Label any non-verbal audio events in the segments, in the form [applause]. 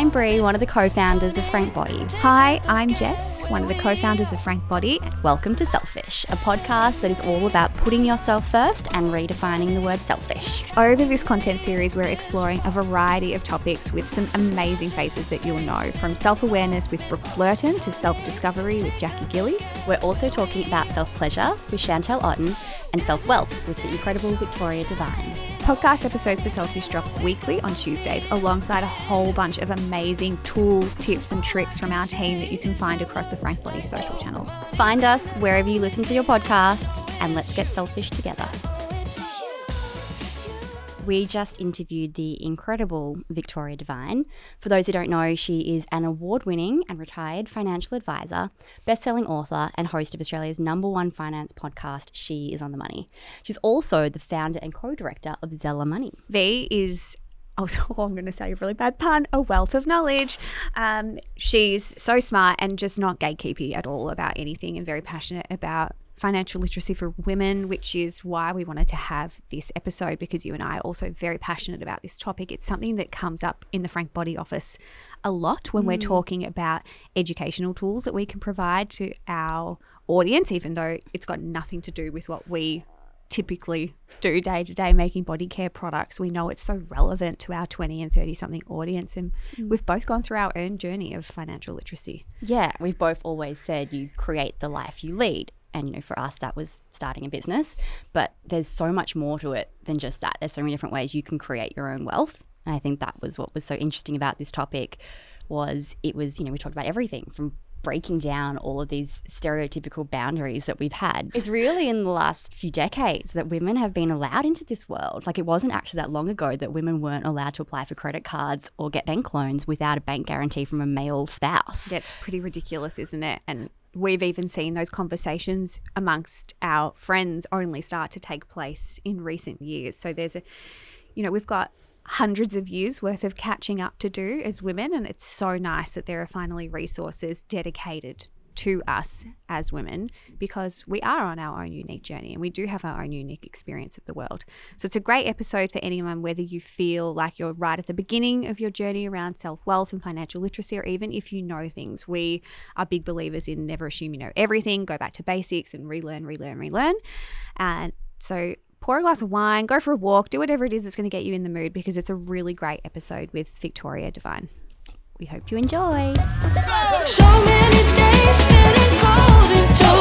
I'm Brie, one of the co-founders of Frank Body. Hi, I'm Jess, one of the co founders of Frank Body. Welcome to Selfish, a podcast that is all about putting yourself first and redefining the word selfish. Over this content series, we're exploring a variety of topics with some amazing faces that you'll know, from self awareness with Brooke Blurton to self discovery with Jackie Gillies. We're also talking about self-pleasure with Chantel Otten and self-wealth with the incredible Victoria Devine. Podcast episodes for Selfish drop weekly on Tuesdays, alongside a whole bunch of amazing tools, tips, and tricks from our team that you can find across the Frank Body social channels. Find us wherever you listen to your podcasts and let's get selfish together. We just interviewed the incredible Victoria Devine. For those who don't know, she is an award winning and retired financial advisor, best selling author, and host of Australia's number one finance podcast, She is on the Money. She's also the founder and co director of Zella Money. V is oh, [laughs] oh I'm going to say a really bad pun, a wealth of knowledge. Um, she's so smart and just not gatekeepy at all about anything and very passionate about financial literacy for women, which is why we wanted to have this episode because you and I are also very passionate about this topic. It's something that comes up in the Frank Body office a lot when we're mm. talking about educational tools that we can provide to our audience, even though it's got nothing to do with what we typically do day to day making body care products. We know it's so relevant to our 20 and 30 something audience. And mm. we've both gone through our own journey of financial literacy. Yeah, we've both always said you create the life you lead. And, you know, for us, that was starting a business. But there's so much more to it than just that. There's so many different ways you can create your own wealth. And I think that was what was so interesting about this topic was it was, you know, we talked about everything from breaking down all of these stereotypical boundaries that we've had. It's really in the last few decades that women have been allowed into this world. Like it wasn't actually that long ago that women weren't allowed to apply for credit cards or get bank loans without a bank guarantee from a male spouse. It's pretty ridiculous, isn't it? And we've even seen those conversations amongst our friends only start to take place in recent years. So there's a, you know, we've got hundreds of years worth of catching up to do as women, and it's so nice that there are finally resources dedicated to us as women because we are on our own unique journey and we do have our own unique experience of the world. So it's a great episode for anyone, whether you feel like you're right at the beginning of your journey around self wealth and financial literacy, or even if you know things. We are big believers in never assume you know everything, go back to basics and relearn, relearn, relearn. And so pour a glass of wine, go for a walk, do whatever it is that's going to get you in the mood because it's a really great episode with Victoria Devine. We hope you enjoy. So many days cold and too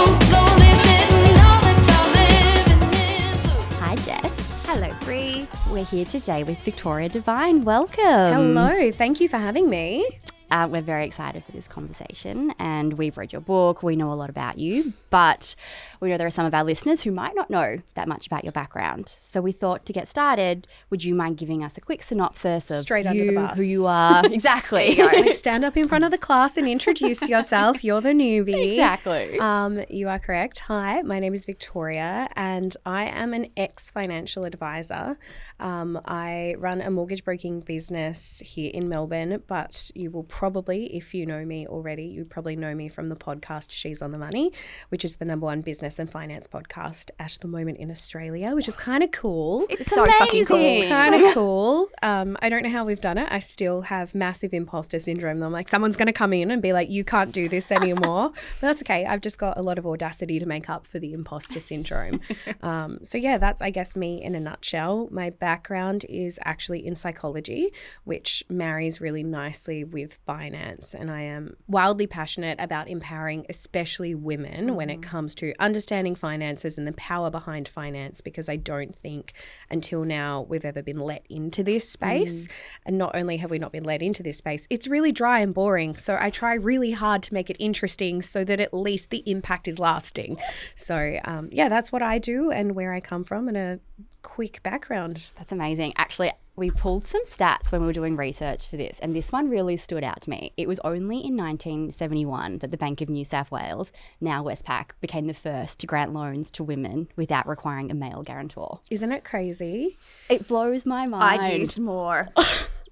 all the time living in the Hi, Jess. Hello, Brie. We're here today with Victoria Devine. Welcome. Hello, thank you for having me. Uh, we're very excited for this conversation and we've read your book. We know a lot about you, but we know there are some of our listeners who might not know that much about your background. So we thought to get started, would you mind giving us a quick synopsis of Straight you, under the bus. who you are? [laughs] exactly. Like stand up in front of the class and introduce yourself. You're the newbie. exactly. Um, you are correct. Hi, my name is Victoria, and I am an ex financial advisor. Um, I run a mortgage broking business here in Melbourne, but you will probably, if you know me already, you probably know me from the podcast She's on the Money, which is the number one business and finance podcast at the moment in Australia, which is kind of cool. It's so fucking cool. It's kind of cool. Um, I don't know how we've done it. I still have massive imposter syndrome. I'm like, someone's going to come in and be like, you can't do this anymore. [laughs] but that's okay. I've just got a lot of audacity to make up for the imposter syndrome. [laughs] um, so, yeah, that's, I guess, me in a nutshell. My background is actually in psychology, which marries really nicely with finance. And I am wildly passionate about empowering, especially women, when it comes to understanding finances and the power behind finance, because I don't think until now we've ever been let into this space. And not only have we not been let into this space, it's really dry and boring. So I try really hard to make it interesting so that at least the impact is lasting. So, um, yeah, that's what I do and where I come from and a quick background. That's amazing. Actually, we pulled some stats when we were doing research for this, and this one really stood out to me. It was only in 1971 that the Bank of New South Wales, now Westpac, became the first to grant loans to women without requiring a male guarantor. Isn't it crazy? It blows my mind. I'd use more [laughs]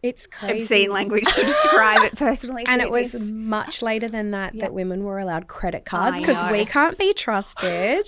It's crazy. obscene language to describe it personally. And it It was is- much later than that that women were allowed credit cards because we can't be trusted.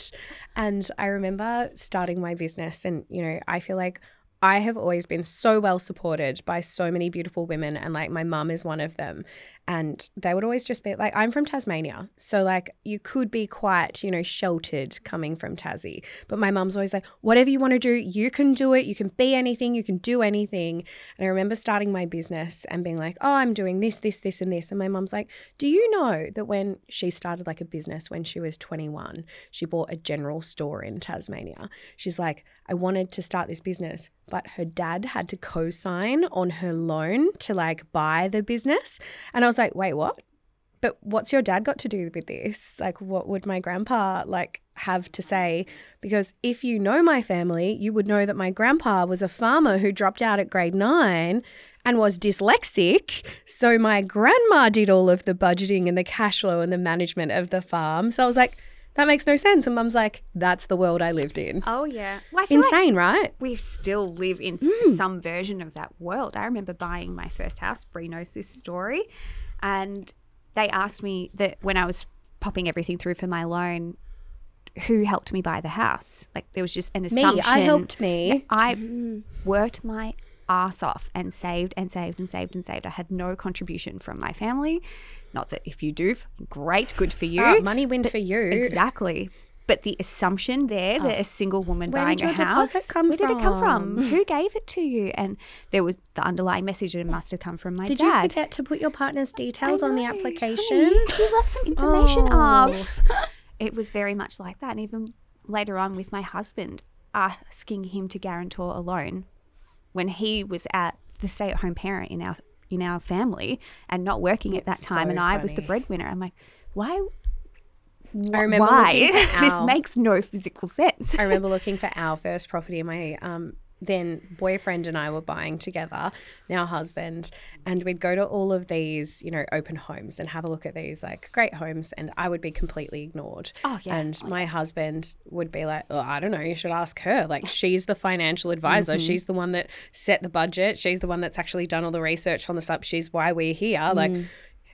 and I remember starting my business, and you know, I feel like I have always been so well supported by so many beautiful women, and like my mum is one of them. And they would always just be like, I'm from Tasmania. So, like, you could be quite, you know, sheltered coming from Tassie. But my mum's always like, whatever you want to do, you can do it. You can be anything. You can do anything. And I remember starting my business and being like, oh, I'm doing this, this, this, and this. And my mum's like, do you know that when she started like a business when she was 21, she bought a general store in Tasmania? She's like, I wanted to start this business, but her dad had to co sign on her loan to like buy the business. And I was like, wait, what? But what's your dad got to do with this? Like, what would my grandpa like have to say? Because if you know my family, you would know that my grandpa was a farmer who dropped out at grade nine and was dyslexic. So my grandma did all of the budgeting and the cash flow and the management of the farm. So I was like, that makes no sense. And mum's like, that's the world I lived in. Oh yeah, well, I feel like Insane, right? we still live in s- some version of that world. I remember buying my first house. Brie knows this story, and they asked me that when I was popping everything through for my loan, who helped me buy the house? Like there was just an assumption. Me. I helped me. I worked my ass off and saved and saved and saved and saved. I had no contribution from my family. Not that if you do, great, good for you. Ah, money win for you. Exactly. But the assumption there that oh. a single woman Oh. Where buying did a house, where did it come from? from? Who gave it to you? And there was the underlying message that it must have come from my dad. Did you forget to put your partner's details on the application? honey, you left some information [laughs] Oh. off. It was very much like that. And even later on with my husband, asking him to guarantor a loan when he was at the stay at home parent in our in our family and not working at that time so and I was the breadwinner. I'm like, why I remember why? [laughs] this makes no physical sense. I remember [laughs] looking for our first property. My um, then boyfriend and I were buying together, now husband, and we'd go to all of these, you know, open homes and have a look at these like great homes, and I would be completely ignored. Oh, yeah. And my husband would be like, oh, I don't know, you should ask her. Like she's the financial advisor. Mm-hmm. She's the one that set the budget. She's the one that's actually done all the research on the sub. She's why we're here. Like Mm.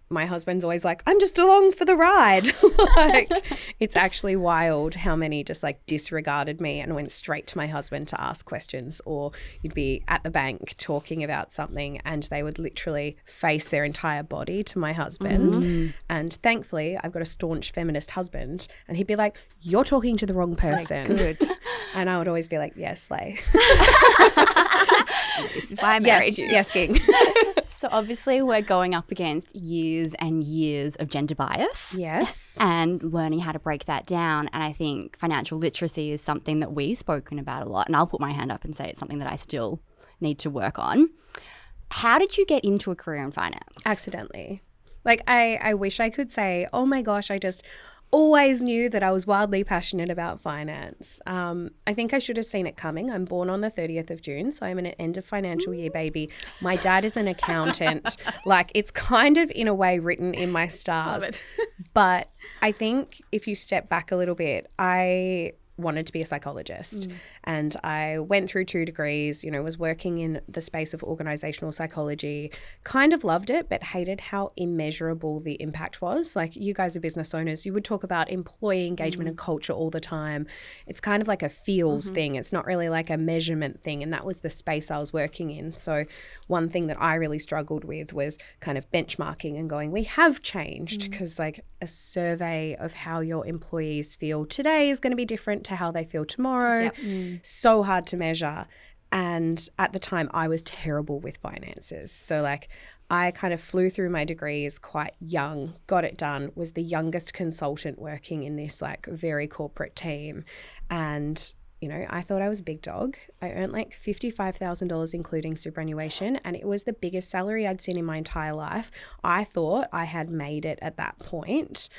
My husband's always like, I'm just along for the ride. [laughs] like, it's actually wild how many just like disregarded me and went straight to my husband to ask questions. Or you'd be at the bank talking about something and they would literally face their entire body to my husband. Mm. And thankfully, I've got a staunch feminist husband. And he'd be like, You're talking to the wrong person. Good. [laughs] And I would always be like, Yes, Lay. [laughs] this is uh, why I married you. Yes, King. [laughs] So obviously we're going up against years and years of gender bias. yes. And learning how to break that down. And I think financial literacy is something that we've spoken about a lot. And I'll put my hand up and say it's something that I still need to work on. How did you get into a career in finance? accidentally. Like I, I wish I could say, oh my gosh, I just always knew that I was wildly passionate about finance. Um, I think I should have seen it coming. I'm born on the 30th of June, so I'm an end of financial year baby. My dad is an accountant. [laughs] like it's kind of in a way written in my stars. [laughs] but I think if you step back a little bit, I wanted to be a psychologist and I went through two degrees, you know, was working in the space of organizational psychology, kind of loved it, but hated how immeasurable the impact was. Like you guys are business owners, you would talk about employee engagement and mm. culture all the time. It's kind of like a feels mm-hmm. thing. It's not really like a measurement thing. And that was the space I was working in. So one thing that I really struggled with was kind of benchmarking and going, we have changed mm. because like a survey of how your employees feel today is going to be different to how they feel tomorrow. Mm. So hard to measure. And at the time, I was terrible with finances. So, like, I kind of flew through my degrees quite young, got it done, was the youngest consultant working in this like very corporate team. And, you know, I thought I was a big dog. I earned like $55,000, including superannuation, and it was the biggest salary I'd seen in my entire life. I thought I had made it at that point.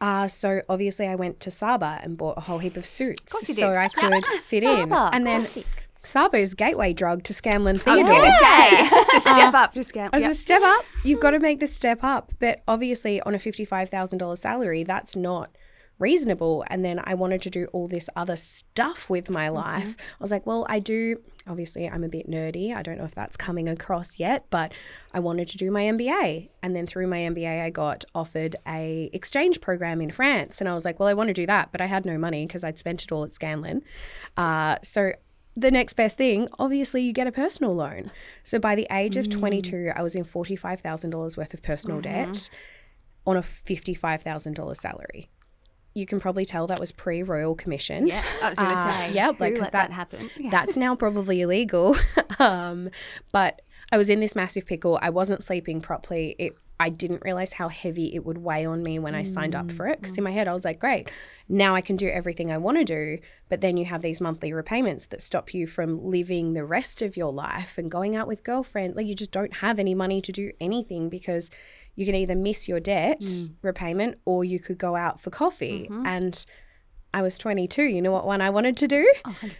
Uh, so obviously I went to Saba and bought a whole heap of suits you so. I could [laughs] fit in. Saba, And then classic. Saba's gateway drug to Scanlan I was to say, [laughs] [laughs] it's a step up discount. As Yep. a step up, you've got to make the step up. But obviously, on a $55,000 salary, that's not reasonable. And then I wanted to do all this other stuff with my life. I was like, well, I do. Obviously, I'm a bit nerdy. I don't know if that's coming across yet, but I wanted to do my MBA. And then through my MBA, I got offered a exchange program in France. And I was like, well, I want to do that, but I had no money because I'd spent it all at Scanlan. Uh, so the next best thing, obviously, you get a personal loan. So by the age Mm. of 22, I was in $45,000 worth of personal Mm-hmm. debt on a $55,000 salary. You can probably tell that was pre Royal Commission. Yeah, I was going to Uh, say. yeah, like, 'cause let that- that happen? [laughs] Yeah. That's now probably illegal. [laughs] um, but I was in this massive pickle. I wasn't sleeping properly. It, I didn't realize how heavy it would weigh on me when I signed up for it. Because in my head, I was like, great, now I can do everything I want to do. But then you have these monthly repayments that stop you from living the rest of your life and going out with girlfriends. Like, you just don't have any money to do anything because you can either miss your debt repayment or you could go out for coffee. And I was 22. You know what one I wanted to do?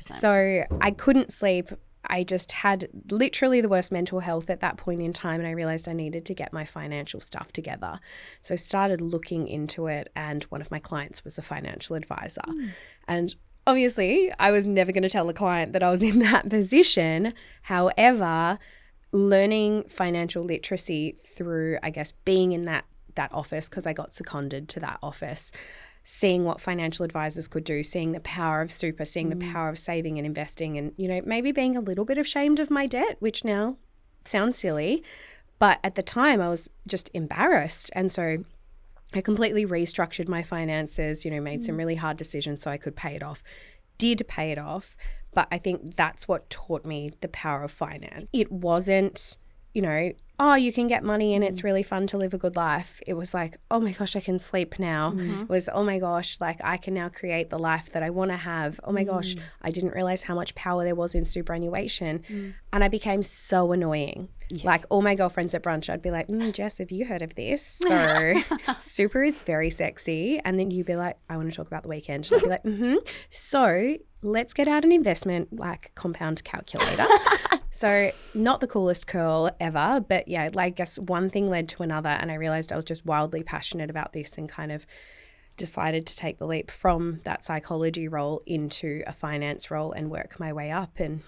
So I couldn't sleep. I just had literally the worst mental health at that point in time, and I realized I needed to get my financial stuff together. So I started looking into it, and one of my clients was a financial advisor. And obviously, I was never going to tell a client that I was in that [laughs] position. However, learning financial literacy through, I guess, being in that that office because I got seconded to that office seeing what financial advisors could do, seeing the power of super, seeing the mm. power of saving and investing, and, you know, maybe being a little bit ashamed of my debt, which now sounds silly. But at the time, I was just embarrassed. And so I completely restructured my finances, you know, made some mm. really hard decisions so I could pay it off. Did pay it off. But I think that's what taught me the power of finance. It wasn't, you know, oh, you can get money and it's really fun to live a good life. It was like, oh my gosh, I can sleep now. It was, oh my gosh, like I can now create the life that I want to have. Oh my gosh, I didn't realize how much power there was in superannuation. And I became so annoying. Like all my girlfriends at brunch, I'd be like, mm, Jess, have you heard of this? So [laughs] super is very sexy. And then you'd be like, I want to talk about the weekend. And I'd be like, [laughs] mm-hmm. So let's get out an investment like compound calculator. [laughs] So, not the coolest curl ever, but yeah, like, I guess one thing led to another, and I realized I was just wildly passionate about this and kind of decided to take the leap from that psychology role into a finance role and work my way up and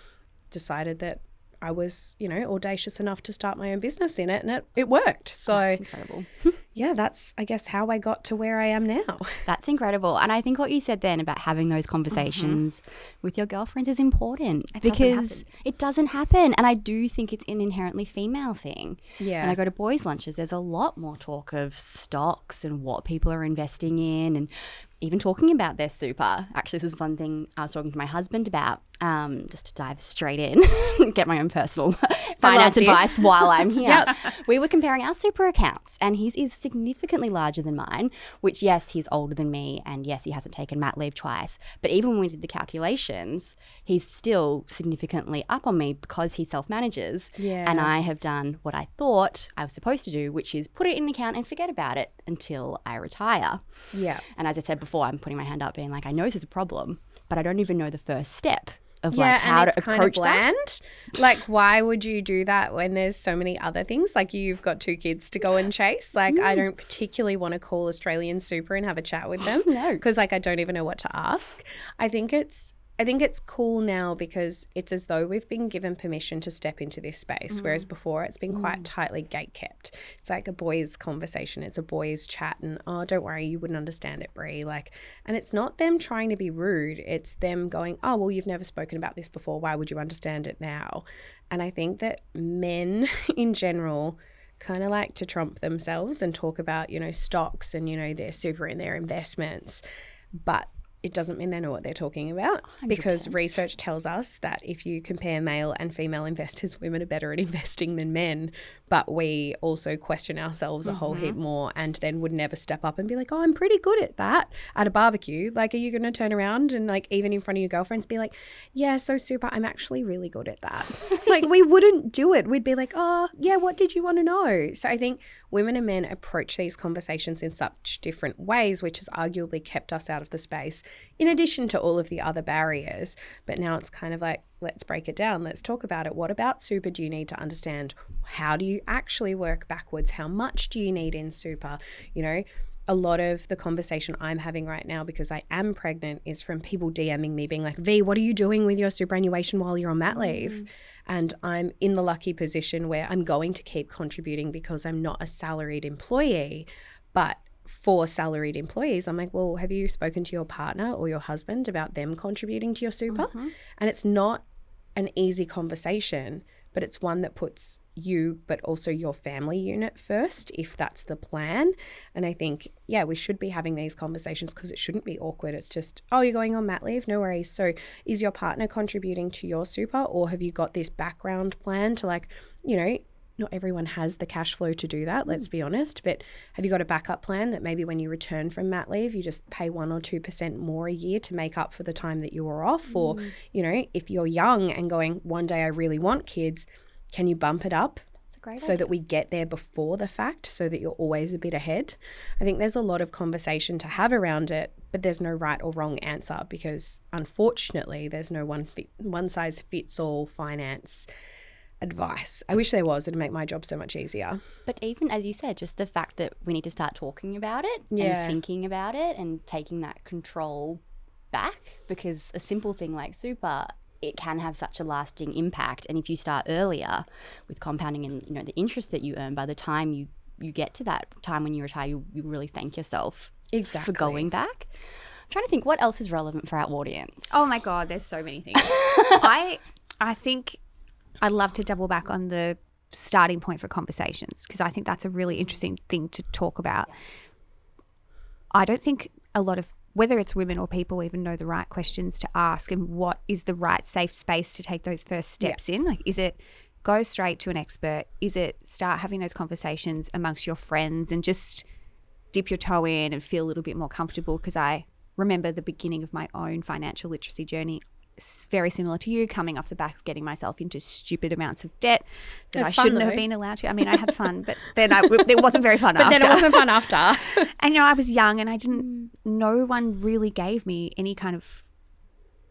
decided that I was, you know, audacious enough to start my own business in it and it, it worked. So, That's incredible. [laughs] yeah, that's, I guess, how I got to where I am now. [laughs] That's incredible. And I think what you said then about having those conversations with your girlfriends is important Mm-hmm. doesn't because it doesn't happen. And I do think it's an inherently female thing. Yeah. When I go to boys' lunches, there's a lot more talk of stocks and what people are investing in and even talking about their super. Actually, this is one thing I was talking to my husband about, um, just to dive straight in, [laughs] get my own personal [laughs] finance advice while I'm here. [laughs] We were comparing our super accounts, and his is significantly larger than mine, which, yes, he's older than me, and yes, he hasn't taken mat leave twice. But even when we did the calculations, he's still significantly up on me because he self manages. Yeah. And I have done what I thought I was supposed to do, which is put it in an account and forget about it until I retire. Yeah. And as I said before, I'm putting my hand up, being like, I know this is a problem, but I don't even know the first step of Yeah, like how and to it's kind of approach that. bland. Like, why would you do that when there's so many other things? Like, you've got two kids to go and chase. Like, I mm. don't particularly want to call Australian Super and have a chat with oh, them. No. because like I don't even know what to ask. I think it's. I think it's cool now because it's as though we've been given permission to step into this space, mm. whereas before it's been quite mm. tightly gate kept. It's like a boys' conversation, it's a boys' chat, and oh, don't worry, you wouldn't understand it, Brie. Like, and it's not them trying to be rude; it's them going, oh, well, you've never spoken about this before. Why would you understand it now? And I think that men [laughs] in general kind of like to trump themselves and talk about, you know, stocks and, you know, they're super in their investments. But it doesn't mean they know what they're talking about because research tells us that if you compare male and female investors, [laughs] women are better at investing than men. But we also question ourselves a whole heap mm-hmm. more and then would never step up and be like, oh, I'm pretty good at that at a barbecue. Like, are you going to turn around and, like, even in front of your girlfriends, be like, yeah, so super, I'm actually really good at that? [laughs] like, we wouldn't do it. We'd be like, oh, yeah, what did you want to know? So I think women and men approach these conversations in such different ways, which has arguably kept us out of the space, in addition to all of the other barriers. But now it's kind of like, let's break it down. Let's talk about it. What about super do you need to understand? How do you actually work backwards? How much do you need in super? You know, a lot of the conversation I'm having right now because I am pregnant is from people DMing me being like, V, what are you doing with your superannuation while you're on mat leave? Mm-hmm. And I'm in the lucky position where I'm going to keep contributing because I'm not a salaried employee. But for salaried employees, I'm like, well, have you spoken to your partner or your husband about them contributing to your super? Mm-hmm. And it's not an easy conversation, but it's one that puts you, but also your family unit first, if that's the plan. And I think, yeah, we should be having these conversations because it shouldn't be awkward. It's just, oh, you're going on mat leave? No worries. So is your partner contributing to your super or have you got this background plan to like, you know, not everyone has the cash flow to do that, let's mm. be honest. But have you got a backup plan that maybe when you return from mat leave, you just pay one or 2% more a year to make up for the time that you were off? Or, mm. you know, if you're young and going, one day I really want kids, can you bump it up It's a great so that we get there before the fact so that you're always a bit ahead. I think there's a lot of conversation to have around it, but there's no right or wrong answer because unfortunately there's no one fit, one size fits all finance advice. I wish there was, it'd make my job so much easier. But even as you said, just the fact that we need to start talking about it Yeah. and thinking about it and taking that control back because a simple thing like super it can have such a lasting impact and if you start earlier with compounding and you know the interest that you earn by the time you you get to that time when you retire you, you really thank yourself Exactly. for going back i'm trying to think what else is relevant for our audience Oh my god, there's so many things. [laughs] I I think I'd love to double back on the starting point for conversations because I think that's a really interesting thing to talk about. I don't think a lot of whether it's women or people even know the right questions to ask and what is the right safe space to take those first steps in. Like is it go straight to an expert? Is it start having those conversations amongst your friends and just dip your toe in and feel a little bit more comfortable because I remember the beginning of my own financial literacy journey very similar to you coming off the back of getting myself into stupid amounts of debt that I shouldn't have though. been allowed to. I mean, I had fun, but then I, it wasn't very fun [laughs] But after. then it wasn't fun after. [laughs] and you know, I was young and I didn't mm. no one really gave me any kind of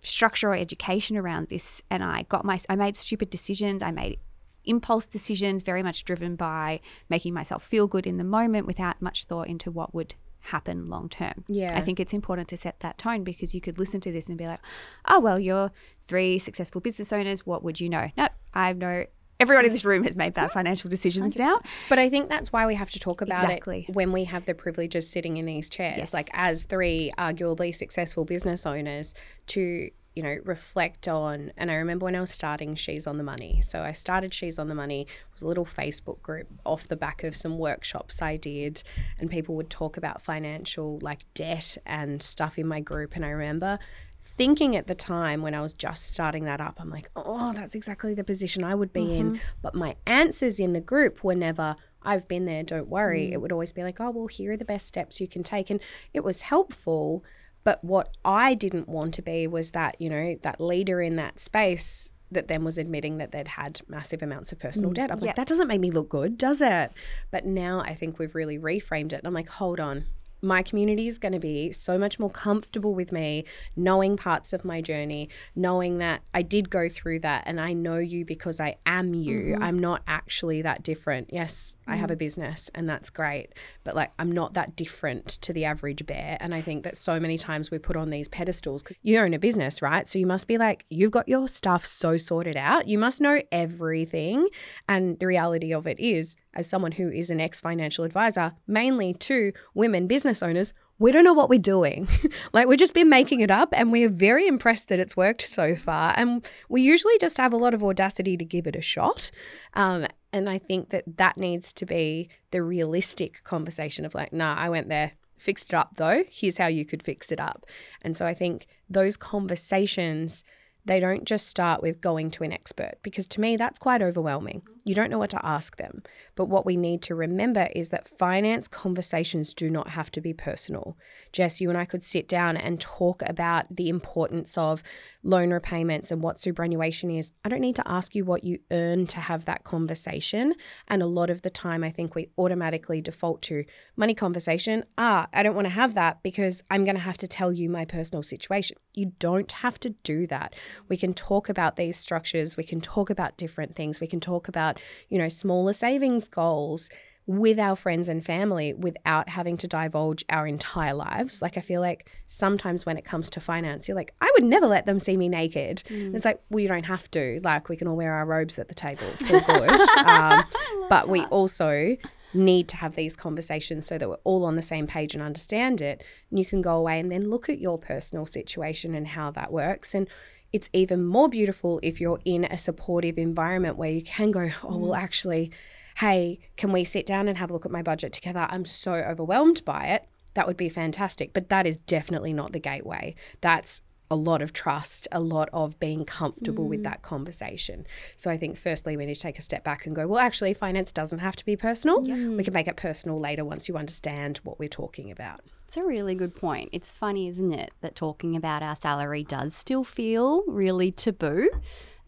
structure or education around this and I got my I made stupid decisions. I made impulse decisions very much driven by making myself feel good in the moment without much thought into what would happen long term. Yeah. I think it's important to set that tone because you could listen to this and be like, "Oh, well, you're three successful business owners. What would you know?" No, I know everyone in this room has made bad financial decisions now. But I think that's why we have to talk about Exactly. it when we have the privilege of sitting in these chairs, Yes. like as three arguably successful business owners, to you know reflect on. And I remember when I was starting She's on the Money. So I started She's on the Money. It was a little Facebook group off the back of some workshops I did, and people would talk about financial like debt and stuff in my group. And I remember thinking at the time when I was just starting that up, I'm like, oh, that's exactly the position I would be in. Mm-hmm. But my answers in the group were never, I've been there, don't worry. Mm. It would always be like, oh, well, here are the best steps you can take. And it was helpful. But what I didn't want to be was that, you know, that leader in that space that then was admitting that they'd had massive amounts of personal mm, debt. I'm like, that doesn't make me look good, does it? But now I think we've really reframed it. And I'm like, hold on. My community is going to be so much more comfortable with me knowing parts of my journey, knowing that I did go through that and I know you because I am you. Mm-hmm. I'm not actually that different. Yes, I have a mm. business and that's great, but like I'm not that different to the average bear. And I think that so many times we put on these pedestals. you own a business, right? So you must be like, you've got your stuff so sorted out. You must know everything. And the reality of it is, as someone who is an ex financial advisor, mainly to women business owners, we don't know what we're doing. [laughs] like we've just been making it up and we're very impressed that it's worked so far. And we usually just have a lot of audacity to give it a shot. Um, and I think that that needs to be the realistic conversation of like, nah, I went there, fixed it up though. Here's how you could fix it up. And so I think those conversations they don't just start with going to an expert because to me that's quite overwhelming. You don't know what to ask them. But what we need to remember is that finance conversations do not have to be personal. Jess, you and I could sit down and talk about the importance of loan repayments and what superannuation is. I don't need to ask you what you earn to have that conversation. And a lot of the time, I think we automatically default to money conversation. Ah, I don't want to have that because I'm going to have to tell you my personal situation. You don't have to do that. We can talk about these structures. We can talk about different things. We can talk about, you know, smaller savings goals with our friends and family without having to divulge our entire lives. Like, I feel like sometimes when it comes to finance, you're like, I would never let them see me naked. It's like, well, you don't have to. Like, we can all wear our robes at the table. It's all good. [laughs] um, but we also need to have these conversations so that we're all on the same page and understand it. And you can go away and then look at your personal situation and how that works. And it's even more beautiful if you're in a supportive environment where you can go, oh, well, mm. actually, hey, can we sit down and have a look at my budget together? I'm so overwhelmed by it. That would be fantastic. But that is definitely not the gateway. That's a lot of trust, a lot of being comfortable with mm. that conversation. So I think firstly we need to take a step back and go, well, actually, finance doesn't have to be personal. We can make it personal later once you understand what we're talking about. It's a really good point. It's funny, isn't it, that talking about our salary does still feel really taboo.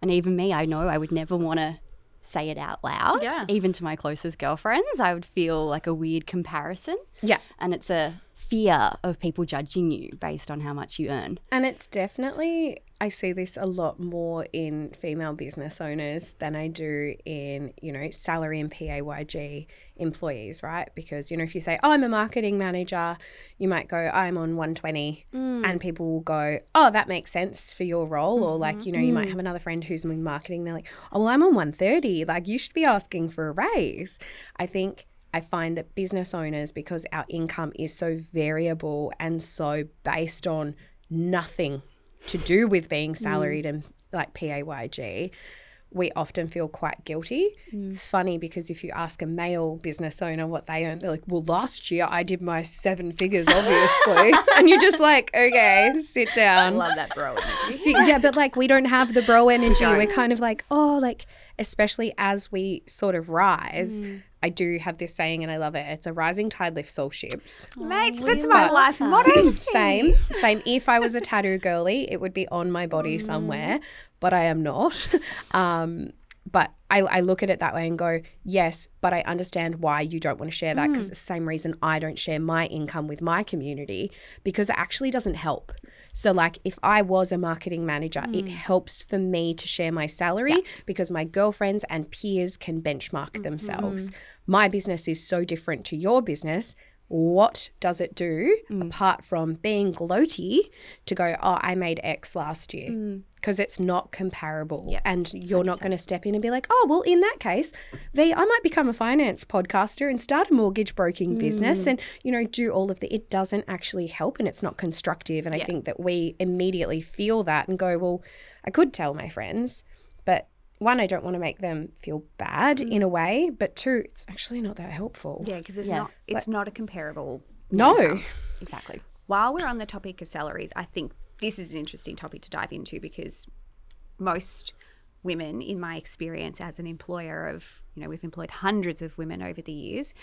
And even me, I know I would never want to say it out loud. Yeah. Even to my closest girlfriends, I would feel like a weird comparison. Yeah. And it's a fear of people judging you based on how much you earn. And it's definitely, I see this a lot more in female business owners than I do in, you know, salary and PAYG employees, right? Because, you know, if you say, oh, I'm a marketing manager, you might go, I'm on 120. Mm. And people will go, oh, that makes sense for your role. Or like, mm-hmm. you know, you might mm. have another friend who's in marketing. They're like, oh, well, I'm on 130. Like, you should be asking for a raise. I think I find that business owners, because our income is so variable and so based on nothing to do with being mm. salaried and like PAYG, we often feel quite guilty. Mm. It's funny because if you ask a male business owner what they earn, they're like, well, last year I did my seven figures, [laughs] obviously. and you're just like, okay, sit down. I love that bro [laughs] energy. See, yeah, but like we don't have the bro [laughs] energy. We're kind of like, oh, like especially as we sort of rise. Mm. I do have this saying, and I love it. It's a rising tide lifts all ships. Mate, that's my life motto. [laughs] [laughs] Same, same. If I was a tattoo girly, it would be on my body mm. somewhere, but I am not. [laughs] Um, but I, I look at it that way and go, yes, but I understand why you don't want to share that mm. because it's the same reason I don't share my income with my community because it actually doesn't help. So, like, if I was a marketing manager, it mm. helps for me to share my salary because my girlfriends and peers can benchmark mm-hmm. themselves. My business is so different to your business. What does it do mm. apart from being gloaty to go, oh, I made X last year? Mm. Because it's not comparable. And you're not going to step in and be like, oh, well, in that case, V, I might become a finance podcaster and start a mortgage broking business mm. and, you know, do all of the, it doesn't actually help and it's not constructive. And I think that we immediately feel that and go, well, I could tell my friends, but one, I don't want to make them feel bad mm. in a way, but two, it's actually not that helpful. Yeah, because it's Yeah. not it's not a comparable. No. Exactly. While we're on the topic of salaries, I think this is an interesting topic to dive into because most women, in my experience as an employer of, you know, we've employed hundreds of women over the years.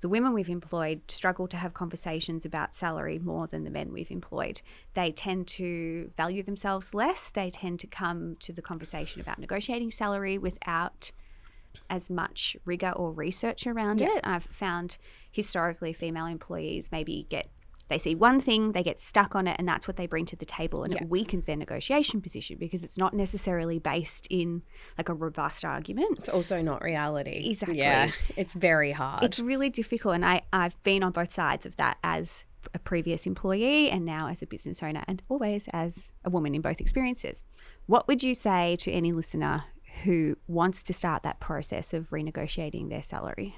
The women we've employed struggle to have conversations about salary more than the men we've employed. They tend to value themselves less. They tend to come to the conversation about negotiating salary without as much rigor or research around it. I've found historically female employees maybe get they see one thing, they get stuck on it, and that's what they bring to the table, and it weakens their negotiation position because it's not necessarily based in like a robust argument. It's also not reality. Exactly. Yeah. It's very hard. It's really difficult, and I I've been on both sides of that as a previous employee and now as a business owner, and always as a woman in both experiences. What would you say to any listener who wants to start that process of renegotiating their salary?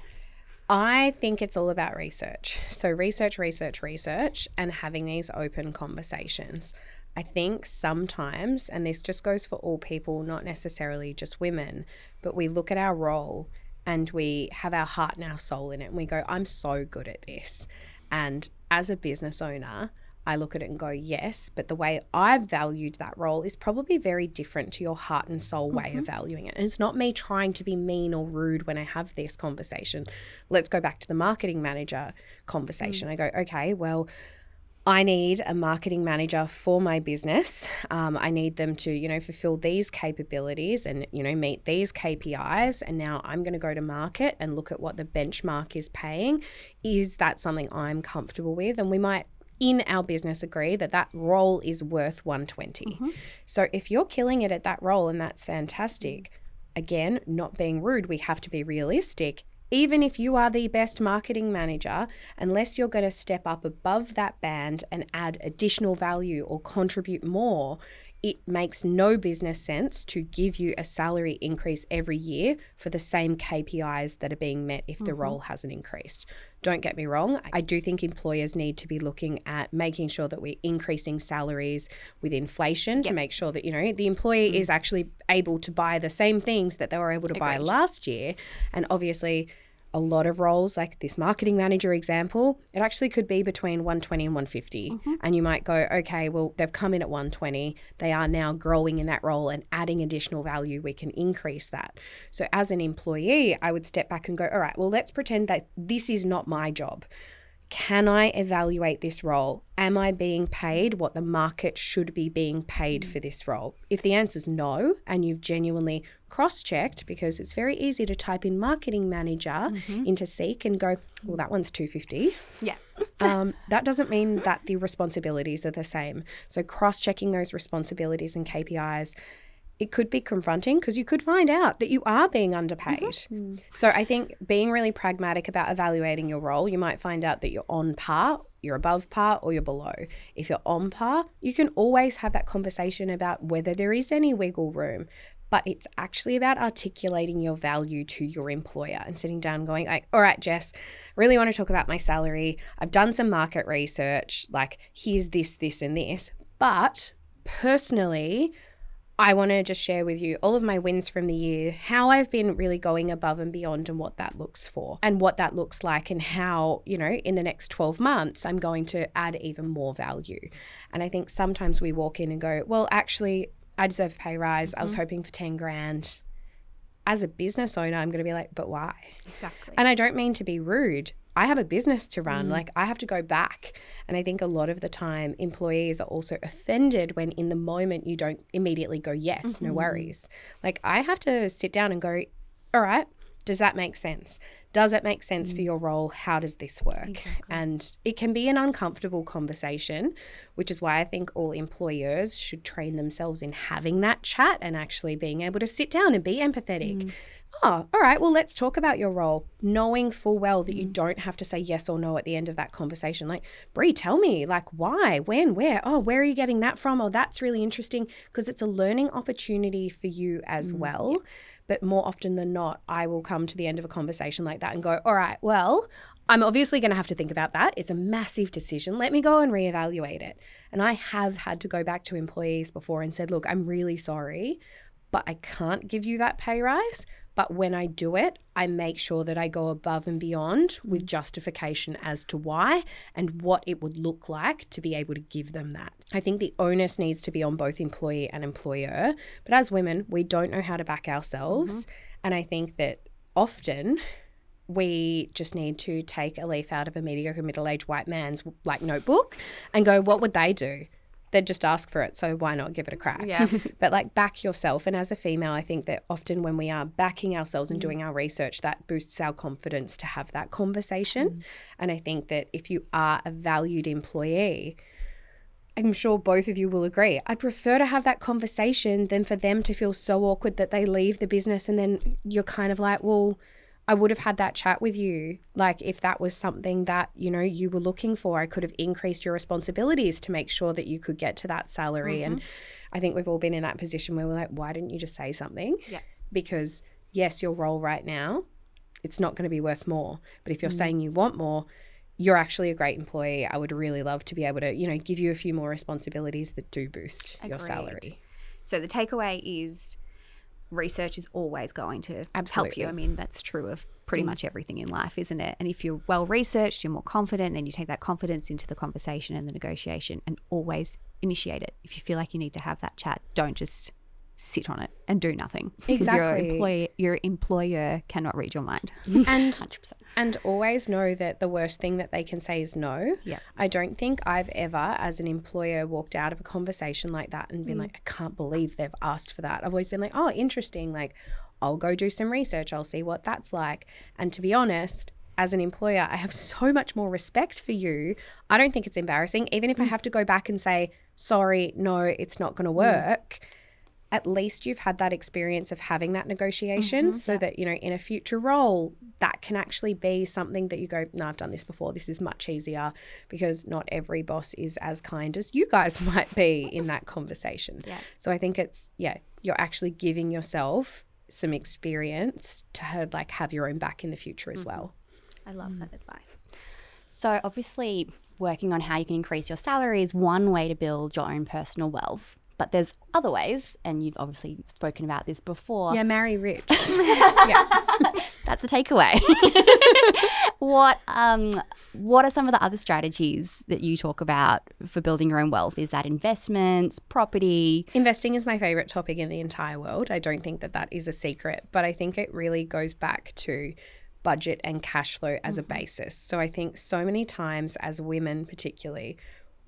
I think it's all about research. So, research, research, research, and having these open conversations. I think sometimes, and this just goes for all people, not necessarily just women, but we look at our role and we have our heart and our soul in it, and we go, I'm so good at this. And as a business owner, I look at it and go, yes, but the way I've valued that role is probably very different to your heart and soul way of valuing it. And it's not me trying to be mean or rude when I have this conversation. Let's go back to the marketing manager conversation. I go, okay, well, I need a marketing manager for my business. Um, I need them to, you know, fulfill these capabilities and, you know, meet these KPIs. And now I'm going to go to market and look at what the benchmark is paying. Is that something I'm comfortable with? And we might in our business agree that that role is worth 120. Mm-hmm. So if you're killing it at that role and that's fantastic, again, not being rude, we have to be realistic. Even if you are the best marketing manager, unless you're going to step up above that band and add additional value or contribute more, it makes no business sense to give you a salary increase every year for the same KPIs that are being met if the mm-hmm. role hasn't increased. Don't get me wrong, I do think employers need to be looking at making sure that we're increasing salaries with inflation to make sure that, you know, the employee mm-hmm. is actually able to buy the same things that they were able to buy last year. And obviously, a lot of roles, like this marketing manager example, it actually could be between 120 and 150. Mm-hmm. And you might go, okay, well, they've come in at 120. They are now growing in that role and adding additional value. We can increase that. So, as an employee, I would step back and go, all right, well, let's pretend that this is not my job. Can I evaluate this role? Am I being paid what the market should be being paid for this role? If the answer is no, and you've genuinely cross checked, because it's very easy to type in marketing manager into Seek and go, well, that one's 250 Yeah. [laughs] um, that doesn't mean that the responsibilities are the same. So, cross checking those responsibilities and KPIs, it could be confronting because you could find out that you are being underpaid. Mm-hmm. So, I think being really pragmatic about evaluating your role, you might find out that you're on par, you're above par, or you're below. If you're on par, you can always have that conversation about whether there is any wiggle room. But it's actually about articulating your value to your employer and sitting down and going, like, all right, Jess, really want to talk about my salary. I've done some market research. Like, here's this, this, and this. But personally, I want to just share with you all of my wins from the year, how I've been really going above and beyond and what that looks for and what that looks like and how, you know, in the next 12 months, I'm going to add even more value. And I think sometimes we walk in and go, well, actually, I deserve a pay rise. I was mm-hmm. hoping for 10 grand. As a business owner, I'm going to be like, but why? Exactly. And I don't mean to be rude. I have a business to run. Mm. Like I have to go back. And I think a lot of the time employees are also offended when in the moment you don't immediately go, yes, no mm-hmm. worries. Like I have to sit down and go, all right, does that make sense? Does it make sense for mm. your role? How does this work? And it can be an uncomfortable conversation, which is why I think all employers should train themselves in having that chat and actually being able to sit down and be empathetic. Mm. Oh, all right. Well, let's talk about your role, knowing full well that you mm. don't have to say yes or no at the end of that conversation. Like, Brie, tell me, like, why, when, where? Oh, where are you getting that from? Oh, that's really interesting because it's a learning opportunity for you as mm, well. But more often than not, I will come to the end of a conversation like that and go, all right, well, I'm obviously going to have to think about that. It's a massive decision. Let me go and reevaluate it. And I have had to go back to employees before and said, look, I'm really sorry, but I can't give you that pay rise. But when I do it, I make sure that I go above and beyond with justification as to why and what it would look like to be able to give them that. I think the onus needs to be on both employee and employer. But as women, we don't know how to back ourselves. Mm-hmm. And I think that often we just need to take a leaf out of a mediocre middle-aged white man's like notebook and go, what would they do? They'd just ask for it, so why not give it a crack? Yeah. [laughs] [laughs] but like back yourself. And as a female, I think that often when we are backing ourselves and mm. doing our research, that boosts our confidence to have that conversation. Mm. And I think that if you are a valued employee, I'm sure both of you will agree. I'd prefer to have that conversation than for them to feel so awkward that they leave the business and then you're kind of like, well, I would have had that chat with you. Like, if that was something that, you know, you were looking for, I could have increased your responsibilities to make sure that you could get to that salary. And mm-hmm. I think we've all been in that position where we're like, why didn't you just say something? Yeah. Because, yes, your role right now, it's not going to be worth more. But if you're mm. saying you want more, you're actually a great employee. I would really love to be able to, you know, give you a few more responsibilities that do boost your salary. So the takeaway is research is always going to help you. I mean, that's true of pretty mm. much everything in life, isn't it? And if you're well researched, you're more confident, then you take that confidence into the conversation and the negotiation and always initiate it. If you feel like you need to have that chat, don't just sit on it and do nothing. Because your Exactly. employer your employer cannot read your mind. And 100%. and always know that the worst thing that they can say is no. Yeah. I don't think I've ever, as an employer, walked out of a conversation like that and been mm. like, I can't believe they've asked for that. I've always been like, oh, interesting. Like, I'll go do some research. I'll see what that's like. And to be honest, as an employer, I have so much more respect for you. I don't think it's embarrassing. Even if I mm. have to go back and say, sorry, no, it's not going to mm. work. At least you've had that experience of having that negotiation mm-hmm. so that, you know, in a future role, that can actually be something that you go, no, I've done this before. This is much easier because not every boss is as kind as you guys [laughs] might be in that conversation. [laughs] Yeah. So I think it's, yeah, you're actually giving yourself some experience to have, like have your own back in the future as mm-hmm. well. I love mm. that advice. So, obviously, working on how you can increase your salary is one way to build your own personal wealth. But there's other ways, and you've obviously spoken about this before. Yeah, marry rich. [laughs] Yeah. That's the takeaway. [laughs] what um what are some of the other strategies that you talk about for building your own wealth? Is that investments, property? Investing is my favorite topic in the entire world. I don't think that that is a secret, but I think it really goes back to budget and cash flow as a basis. So I think so many times as women, particularly,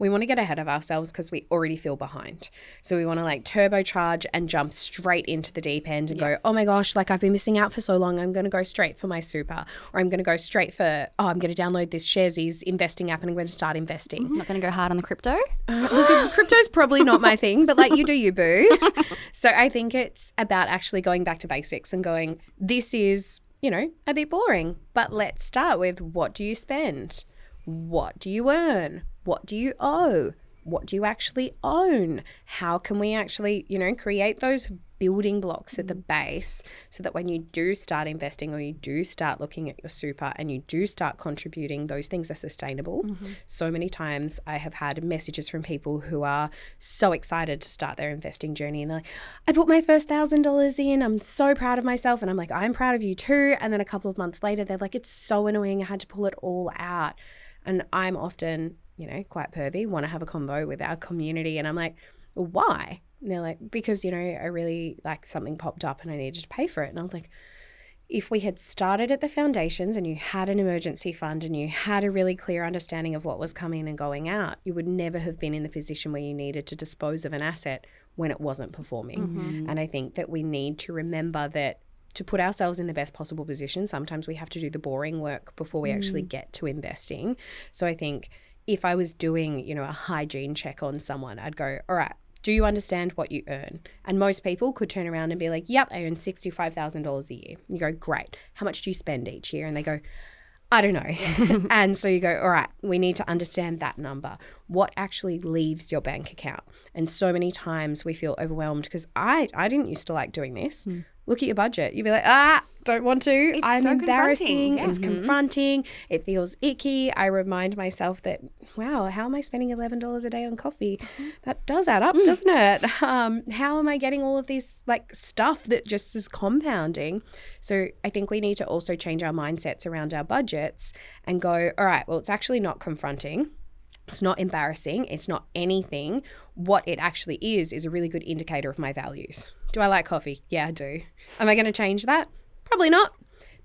we want to get ahead of ourselves because we already feel behind. So we want to like turbocharge and jump straight into the deep end and go, oh my gosh, like I've been missing out for so long. I'm going to go straight for my super, or I'm going to go straight for, oh, I'm going to download this Sharesies investing app and I'm going to start investing. I'm not going to go hard on the crypto. Uh, look, crypto's probably not my thing, but like you do you, boo. [laughs] so I think it's about actually going back to basics and going, this is, you know, a bit boring, but let's start with what do you spend? What do you earn? What do you owe? What do you actually own? How can we actually, you know, create those building blocks at the mm. base so that when you do start investing or you do start looking at your super and you do start contributing, those things are sustainable. Mm-hmm. So many times I have had messages from people who are so excited to start their investing journey and they're like, I put my first thousand dollars in. I'm so proud of myself. And I'm like, I'm proud of you too. And then a couple of months later, they're like, it's so annoying. I had to pull it all out. And I'm often, you know, quite pervy, want to have a convo with our community. And I'm like, well, why? And they're like, because, you know, I really like something popped up and I needed to pay for it. And I was like, if we had started at the foundations and you had an emergency fund and you had a really clear understanding of what was coming and going out, you would never have been in the position where you needed to dispose of an asset when it wasn't performing. Mm-hmm. And I think that we need to remember that to put ourselves in the best possible position, sometimes we have to do the boring work before we actually mm. get to investing. So I think if I was doing, you know, a hygiene check on someone, I'd go, all right, do you understand what you earn? And most people could turn around and be like, yep, I earn $65,000 a year. You go, great. How much do you spend each year? And they go, I don't know. [laughs] and so you go, all right, we need to understand that number. What actually leaves your bank account? And so many times we feel overwhelmed because I, I didn't used to like doing this. Hmm. Look at your budget. You'd be like, ah, don't want to. I'm so embarrassing. confronting. Yeah. It's confronting. It feels icky. I remind myself that, wow, how am I spending $11 a day on coffee? That does add up, doesn't it? [laughs] Um, how am I getting all of this like stuff that just is compounding? So I think we need to also change our mindsets around our budgets and go, all right, well, it's actually not confronting. It's not embarrassing. It's not anything. What it actually is, is a really good indicator of my values. Do I like coffee? Yeah, I do. Am I going to change that? Probably not.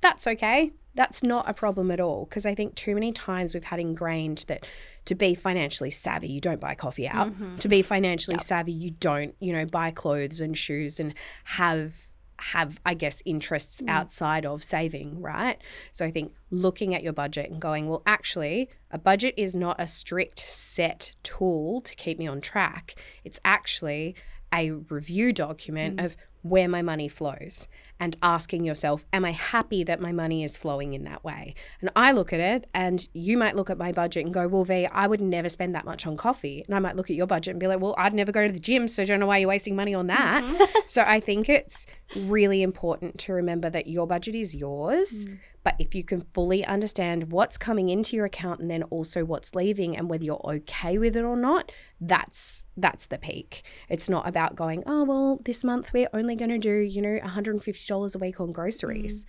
That's okay. That's not a problem at all. Because I think too many times we've had ingrained that to be financially savvy, you don't buy coffee out. Mm-hmm. To be financially savvy, you don't, you know, buy clothes and shoes and have have I guess interests mm. outside of saving, right? So I think looking at your budget and going, well, actually, a budget is not a strict set tool to keep me on track. It's actually a review document mm. of where my money flows and asking yourself, am I happy that my money is flowing in that way? And I look at it and you might look at my budget and go, well, V, I would never spend that much on coffee. And I might look at your budget and be like, well, I'd never go to the gym, so I don't know why you're wasting money on that. Mm-hmm. [laughs] so I think it's really important to remember that your budget is yours. Mm. But if you can fully understand what's coming into your account and then also what's leaving and whether you're okay with it or not, that's that's the peak. It's not about going, oh well, this month we're only going to do, you know, $150 a week on groceries. Mm.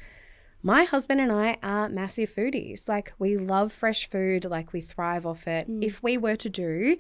My husband and I are massive foodies. Like we love fresh food, like we thrive off it. Mm. If we were to do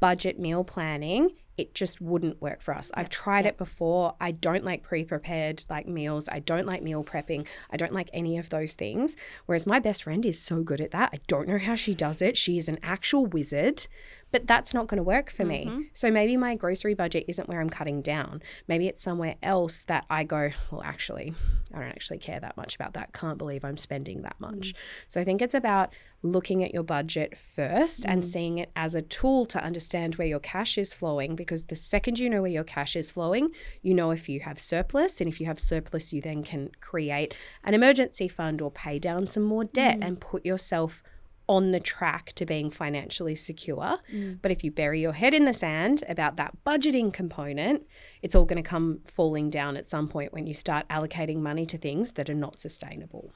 budget meal planning, it just wouldn't work for us. I've tried it before. I don't like pre-prepared like meals. I don't like meal prepping. I don't like any of those things. Whereas my best friend is so good at that. I don't know how she does it. She is an actual wizard. but that's not going to work for me. Mm-hmm. So maybe my grocery budget isn't where I'm cutting down. Maybe it's somewhere else that I go, well, actually, I don't actually care that much about that. Can't believe I'm spending that much. Mm. So I think it's about looking at your budget first and mm. seeing it as a tool to understand where your cash is flowing because the second you know where your cash is flowing, you know if you have surplus. And if you have surplus, you then can create an emergency fund or pay down some more debt mm. and put yourself on the track to being financially secure. Mm. But if you bury your head in the sand about that budgeting component, it's all going to come falling down at some point when you start allocating money to things that are not sustainable.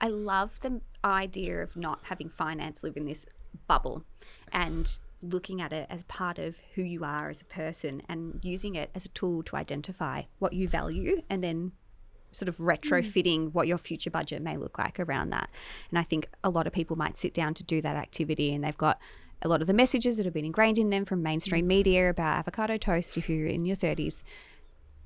I love the idea of not having finance live in this bubble and looking at it as part of who you are as a person and using it as a tool to identify what you value and then sort of retrofitting mm. what your future budget may look like around that. And I think a lot of people might sit down to do that activity and they've got a lot of the messages that have been ingrained in them from mainstream mm. media about avocado toast if you're in your 30s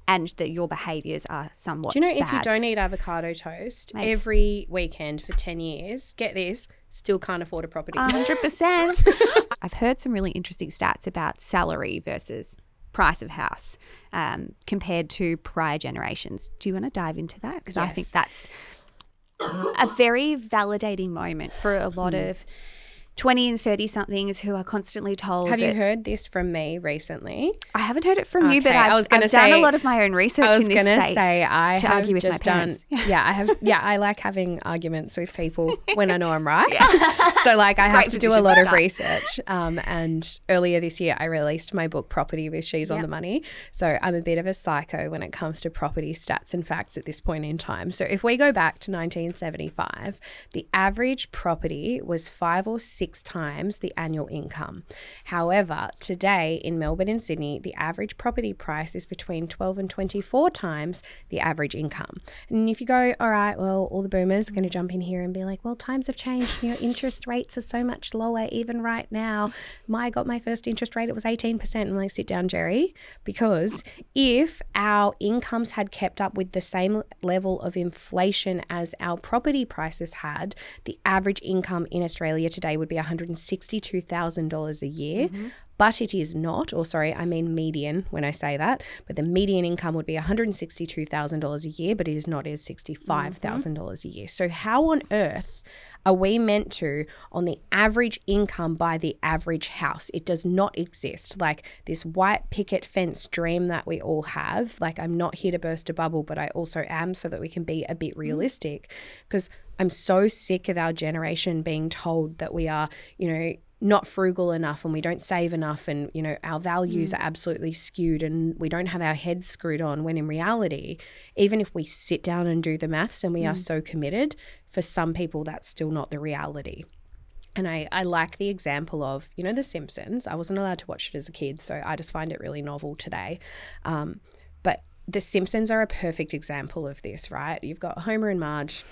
and that your behaviors are somewhat Do you know if you don't eat avocado toast every weekend for 10 years, get this, still can't afford a property? hundred percent. [laughs] I've heard some really interesting stats about salary versus price of house um, compared to prior generations. Do you want to dive into that? Because I think that's a very validating moment for a lot of twenty and thirty somethings who are constantly told. Have you heard this from me recently? I haven't heard it from you, but I've, I was gonna I've done a say- lot of my own research I was in this gonna space say I to argue with my just done. parents. [laughs] Yeah, I have. Yeah, I like having arguments with people when I know I'm right. [laughs] So like, I have to do a lot of research. Um, and earlier this year, I released my book Property with She's on the Money. So I'm a bit of a psycho when it comes to property stats and facts at this point in time. So if we go back to 1975, the average property was five or six times the annual income. However, today in Melbourne and Sydney, the average property price is between 12 and 24 times the average income. And if you go, all right, well, all the boomers are going to jump in here and be like, well, times have changed. Your interest rates are so much lower even right now. My got my first interest rate, it was 18%. And I'm like, sit down, Jerry, because if our incomes had kept up with the same level of inflation as our property prices had, the average income in Australia today would be $162,000 a year. Mm-hmm. But it is not, or sorry, I mean median when I say that. But the median income would be $162,000 a year, but it is not, it is $65,000 a year. So, how on earth are we meant to, on the average income, by the average house? It does not exist. Like this white picket fence dream that we all have. Like, I'm not here to burst a bubble, but I also am so that we can be a bit mm-hmm. realistic. Because I'm so sick of our generation being told that we are, you know, not frugal enough and we don't save enough and you know our values are absolutely skewed and we don't have our heads screwed on when in reality even if we sit down and do the maths and we are so committed for some people that's still not the reality and I, I like the example of, you know, The Simpsons. I wasn't allowed to watch it as a kid, so I just find it really novel today. Um, but The Simpsons are a perfect example of this, right? You've got Homer and Marge.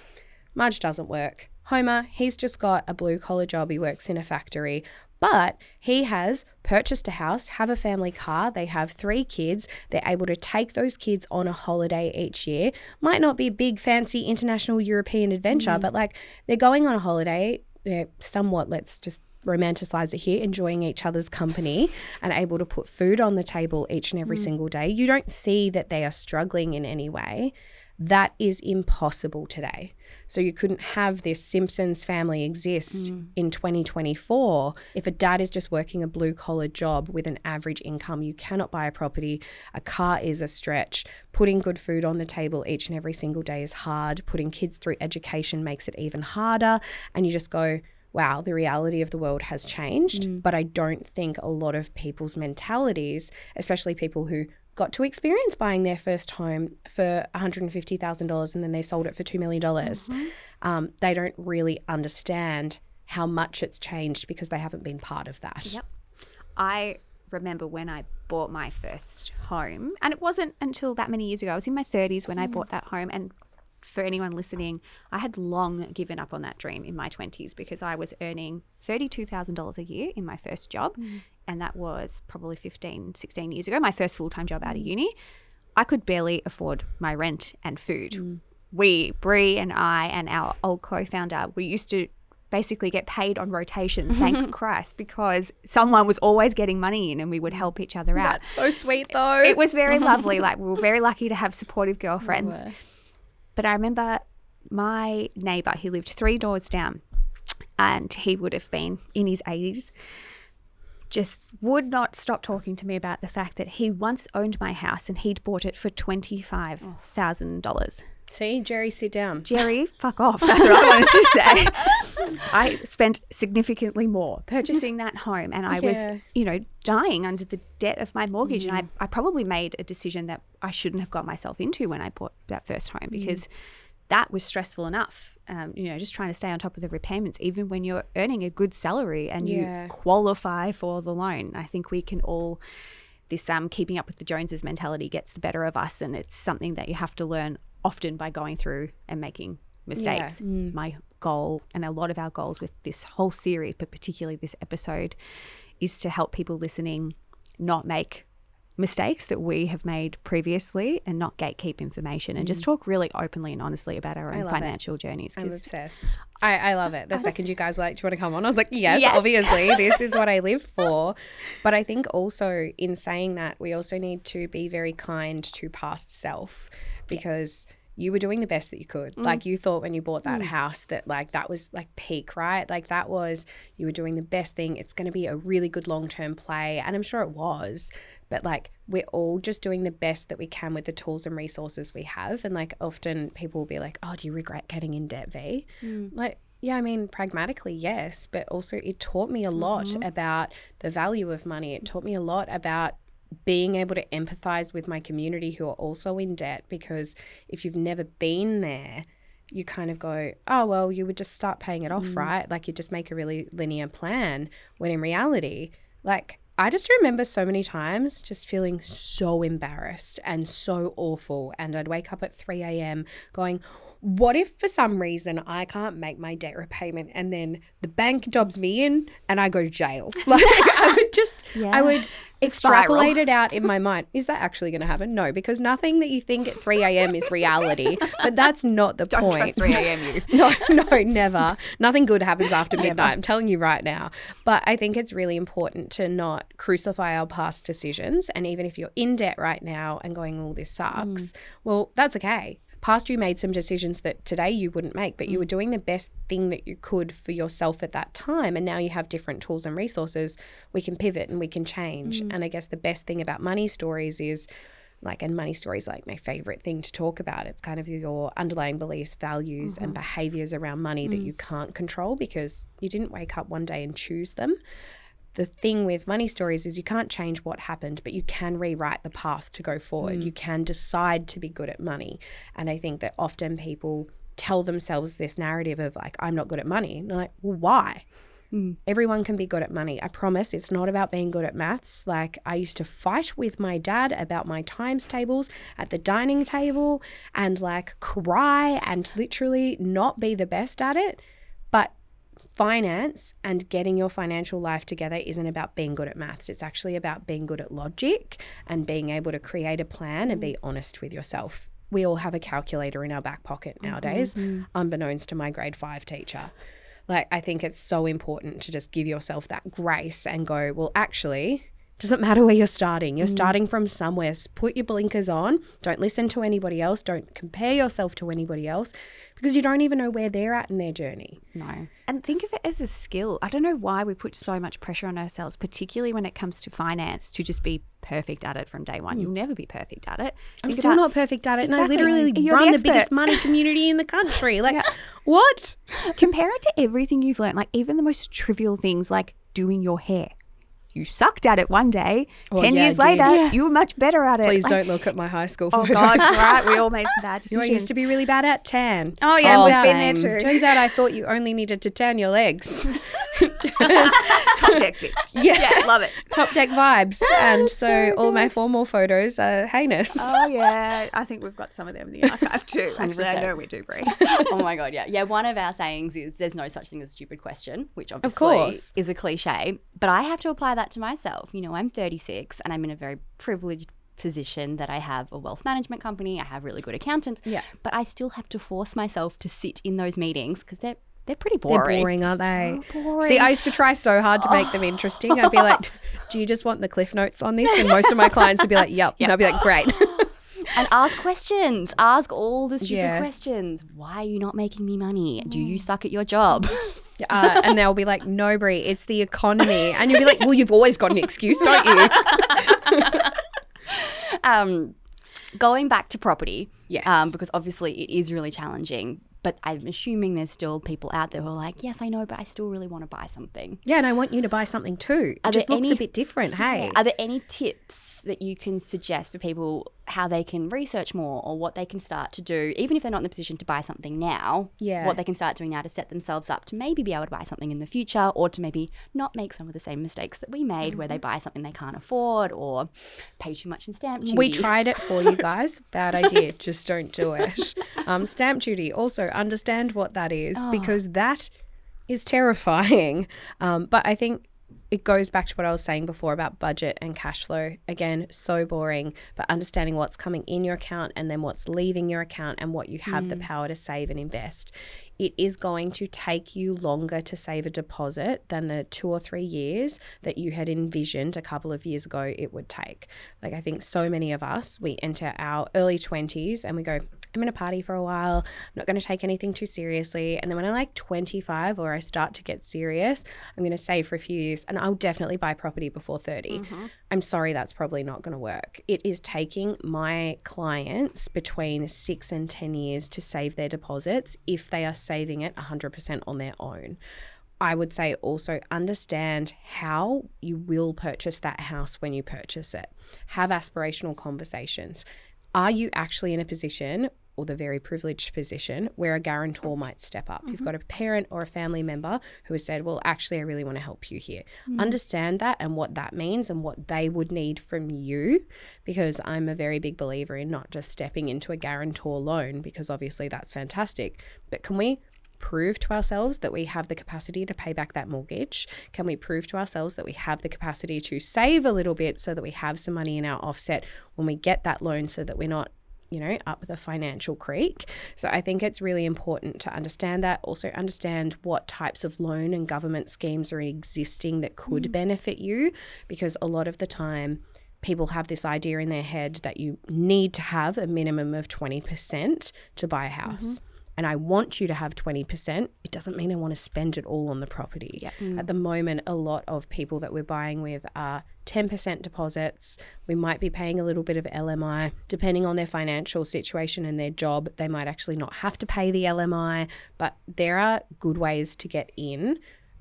Marge doesn't work. Homer, he's just got a blue collar job. He works in a factory, but he has purchased a house, have a family car. They have three kids. They're able to take those kids on a holiday each year. Might not be a big, fancy international European adventure, mm. but like they're going on a holiday. They're somewhat, let's just romanticize it here, enjoying each other's company [laughs] and able to put food on the table each and every mm. single day. You don't see that they are struggling in any way. That is impossible today. So you couldn't have this Simpsons family exist hmm. in 2024 if a dad is just working a blue collar job with an average income. You cannot buy a property. A car is a stretch. Putting good food on the table each and every single day is hard. Putting kids through education makes it even harder. And you just go, wow, the reality of the world has changed. Hmm. But I don't think a lot of people's mentalities, especially people who got to experience buying their first home for $150,000 and then they sold it for $2 million, mm-hmm. um, they don't really understand how much it's changed because they haven't been part of that. Yep. I remember when I bought my first home, and it wasn't until that many years ago. I was in my 30s when I mm. bought that home. And for anyone listening, I had long given up on that dream in my 20s because I was earning $32,000 a year in my first job. Mm. And that was probably 15, 16 years ago, my first full time job out of mm. uni. I could barely afford my rent and food. Mm. We, Bree and I, and our old co founder, we used to basically get paid on rotation. Thank [laughs] Christ, because someone was always getting money in, and we would help each other out. That's so sweet though. It was very lovely. Like we were very [laughs] lucky to have supportive girlfriends. But I remember my neighbor, he lived three doors down, and he would have been in his 80s, just would not stop talking to me about the fact that he once owned my house and he'd bought it for $25,000. See, Jerry, sit down. Jerry, [laughs] fuck off. That's what I wanted to say. I spent significantly more purchasing that home and I Yeah. was, you know, dying under the debt of my mortgage. And I, mm. I probably made a decision that I shouldn't have got myself into when I bought that first home mm. because that was stressful enough. Um, you know, just trying to stay on top of the repayments, even when you're earning a good salary and Yeah. you qualify for the loan. I think we can all this um, keeping up with the Joneses mentality gets the better of us, and it's something that you have to learn often by going through and making mistakes. My goal, and a lot of our goals with this whole series, but particularly this episode, is to help people listening not make mistakes that we have made previously and not gatekeep information and just mm. talk really openly and honestly about our own love it. financial journeys. I'm obsessed. I, I love it. The second you guys were like, Do you want to come on? I was like, Yes, Yes. obviously. This is what I live [laughs] for. But I think also in saying that, we also need to be very kind to past self because you were doing the best that you could. Mm. Like you thought when you bought that mm. house that like that was like peak, right? Like that was you were doing the best thing. It's going to be a really good long term play. And I'm sure it was. But like we're all just doing the best that we can with the tools and resources we have. And like often people will be like, Oh, do you regret getting in debt, V? Mm. Like, yeah, I mean, pragmatically, yes, but also it taught me a lot mm-hmm. about the value of money. It taught me a lot about being able to empathize with my community who are also in debt because if you've never been there, you kind of go, oh, well, you would just start paying it off, mm. right? Like you just make a really linear plan. When in reality, like, I just remember so many times just feeling so embarrassed and so awful. And I'd wake up at 3 a.m. going, what if for some reason I can't make my debt repayment and then the bank jobs me in and I go to jail? [laughs] Like I would just, I would extrapolate it out in my mind. Is that actually going to happen? No, because nothing that you think at 3 a.m. is reality. But that's not the Don't point. trust 3 a.m. you. [laughs] No, no, never. Nothing good happens after midnight. I'm telling you right now. But I think it's really important to not crucify our past decisions. And even if you're in debt right now and going, oh, this sucks, well, that's okay. Past you made some decisions that today you wouldn't make, but you mm. were doing the best thing that you could for yourself at that time. And now you have different tools and resources. We can pivot and we can change. Mm. And I guess the best thing about money stories is like and money stories like my favorite thing to talk about it's kind of your underlying beliefs values and mm-hmm. behaviors around money that mm. you can't control because you didn't wake up one day and choose them the thing with money stories is you can't change what happened but you can rewrite the path to go forward you mm. can decide to be good at money and i think that often people tell themselves this narrative of like i'm not good at money and they're like well why mm. Everyone can be good at money. I promise it's not about being good at maths. Like, I used to fight with my dad about my times tables at the dining table and like cry and literally not be the best at it. But finance and getting your financial life together isn't about being good at maths. It's actually about being good at logic and being able to create a plan and be mm. honest with yourself. We all have a calculator in our back pocket mm-hmm, nowadays, mm-hmm. unbeknownst to my grade five teacher. Like, I think it's so important to just give yourself that grace and go, well, actually, doesn't matter where you're starting. You're mm. starting from somewhere. S- Put your blinkers on. Don't listen to anybody else. Don't compare yourself to anybody else because you don't even know where they're at in their journey. No. And think of it as a skill. I don't know why we put so much pressure on ourselves, particularly when it comes to finance, to just be perfect at it from day one. You'll mm. never be perfect at it. I'm Think still about- not perfect at it, and I literally You're run the, expert. biggest money community in the country. [laughs] Like, what? compare it to everything you've learned, like even the most trivial things like doing your hair. You sucked at it one day. Ten yeah, years later, you were much better at it. Please Like, don't [laughs] look at my high school Oh photos. God, right? We all made some bad [laughs] You know, decisions. I used to be really bad at tan. Oh, yeah, Turns we've been there too. Turns out I thought you only needed to tan your legs. [laughs] [laughs] top deck fit. [laughs] yeah. love it. Top deck vibes. And oh, so, all my formal photos are heinous. Oh yeah, I think we've got some of them in the archive too. [laughs] Actually, I 100%. know we do, Bree. oh my god, yeah, yeah. One of our sayings is "There's no such thing as a stupid question," which obviously course. is a cliche, but I have to apply that to myself. You know, I'm 36 and I'm in a very privileged position that I have a wealth management company. I have really good accountants. Yeah. but I still have to force myself to sit in those meetings because they're they're pretty boring. They're boring. aren't they? So boring. See, I used to try so hard to make them interesting. I'd be like, "Do you just want the cliff notes on this?" And most of my clients would be like, "Yep." And I'd be like, "Great." [laughs] and ask questions. Ask all the stupid Yeah. questions. Why are you not making me money? Do you suck at your job? [laughs] Uh, and they'll be like, "No, Bree, it's the economy." And you'll be like, "Well, you've always got an excuse, don't you?" [laughs] um, going back to property, Yes. um, because obviously it is really challenging. But I'm assuming there's still people out there who are like, yes, I know, but I still really want to buy something. yeah, and I want you to buy something too. It Are just looks any- a bit different. [laughs] Hey, Are there any tips that you can suggest for people how they can research more or what they can start to do, even if they're not in the position to buy something now? Yeah. What they can start doing now to set themselves up to maybe be able to buy something in the future or to maybe not make some of the same mistakes that we made where Mm-hmm. they buy something they can't afford or pay too much in stamp duty. We tried it for you [laughs] guys. Bad idea. Just don't do it. Um, stamp duty. Also, understand what that is because that is terrifying. Um, but I think it goes back to what I was saying before about budget and cash flow. Again, so boring, but understanding what's coming in your account and then what's leaving your account and what you have the mm. power to save and invest. It is going to take you longer to save a deposit than the two or three years that you had envisioned a couple of years ago it would take. Like, I think so many of us, we enter our early 20s and we go, I'm going to party for a while. I'm not going to take anything too seriously. And then when I'm like 25 or I start to get serious, I'm going to save for a few years and I'll definitely buy property before 30. Mm-hmm. I'm sorry, that's probably not going to work. It is taking my clients between six and 10 years to save their deposits if they are saving it 100% on their own. I would say also understand how you will purchase that house when you purchase it. Have aspirational conversations. Are you actually in a position or the very privileged position where a guarantor might step up? You've mm-hmm. got a parent or a family member who has said, Well, actually, I really want to help you here. Mm-hmm. Understand that and what that means and what they would need from you, because I'm a very big believer in not just stepping into a guarantor loan, because obviously that's fantastic. But can we prove to ourselves that we have the capacity to pay back that mortgage? Can we prove to ourselves that we have the capacity to save a little bit so that we have some money in our offset when we get that loan so that we're not you know, up the financial creek. So I think it's really important to understand that. Also, understand what types of loan and government schemes are existing that could mm. benefit you, because a lot of the time, people have this idea in their head that you need to have a minimum of 20% to buy a mm-hmm. house. And I want you to have 20%. It doesn't mean I want to spend it all on the property. At mm. the moment, a lot of people that we're buying with are 10% deposits. We might be paying a little bit of LMI. Depending on their financial situation and their job, they might actually not have to pay the LMI. But there are good ways to get in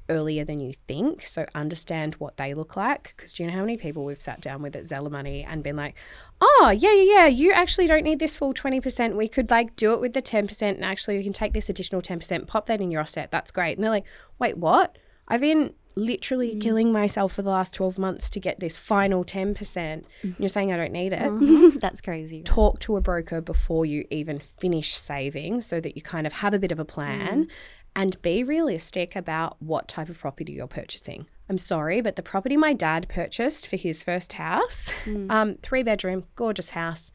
earlier than you think. So understand what they look like. Because do you know how many people we've sat down with at Zella Money and been like, oh, yeah, yeah, yeah, you actually don't need this full 20%. We could like do it with the 10% and actually we can take this additional 10%, pop that in your offset. That's great. And they're like, wait, what? I've been literally mm. killing myself for the last 12 months to get this final 10%. Mm-hmm. And you're saying I don't need it uh-huh. [laughs] That's crazy. talk to a broker before you even finish saving so that you kind of have a bit of a plan mm. And be realistic about what type of property you're purchasing. I'm sorry, but the property my dad purchased for his first house, mm. um, three bedroom, gorgeous house,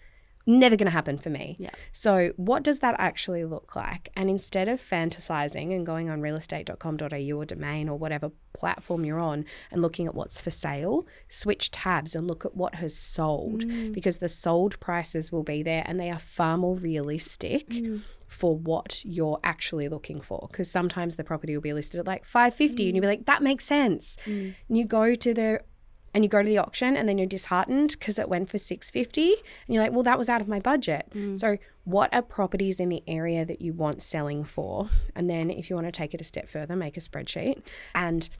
never going to happen for me. Yeah. So, what does that actually look like? And instead of fantasizing and going on realestate.com.au or domain or whatever platform you're on and looking at what's for sale, switch tabs and look at what has sold mm. because the sold prices will be there and they are far more realistic mm. For what you're actually looking for. Because sometimes the property will be listed at like 550 and you'll be like that makes sense. Mm. And you go to the and you go to the auction and then you're disheartened because it went for 650 and you're like well that was out of my budget. Mm. So what are properties in the area that you want selling for? And then if you want to take it a step further make a spreadsheet and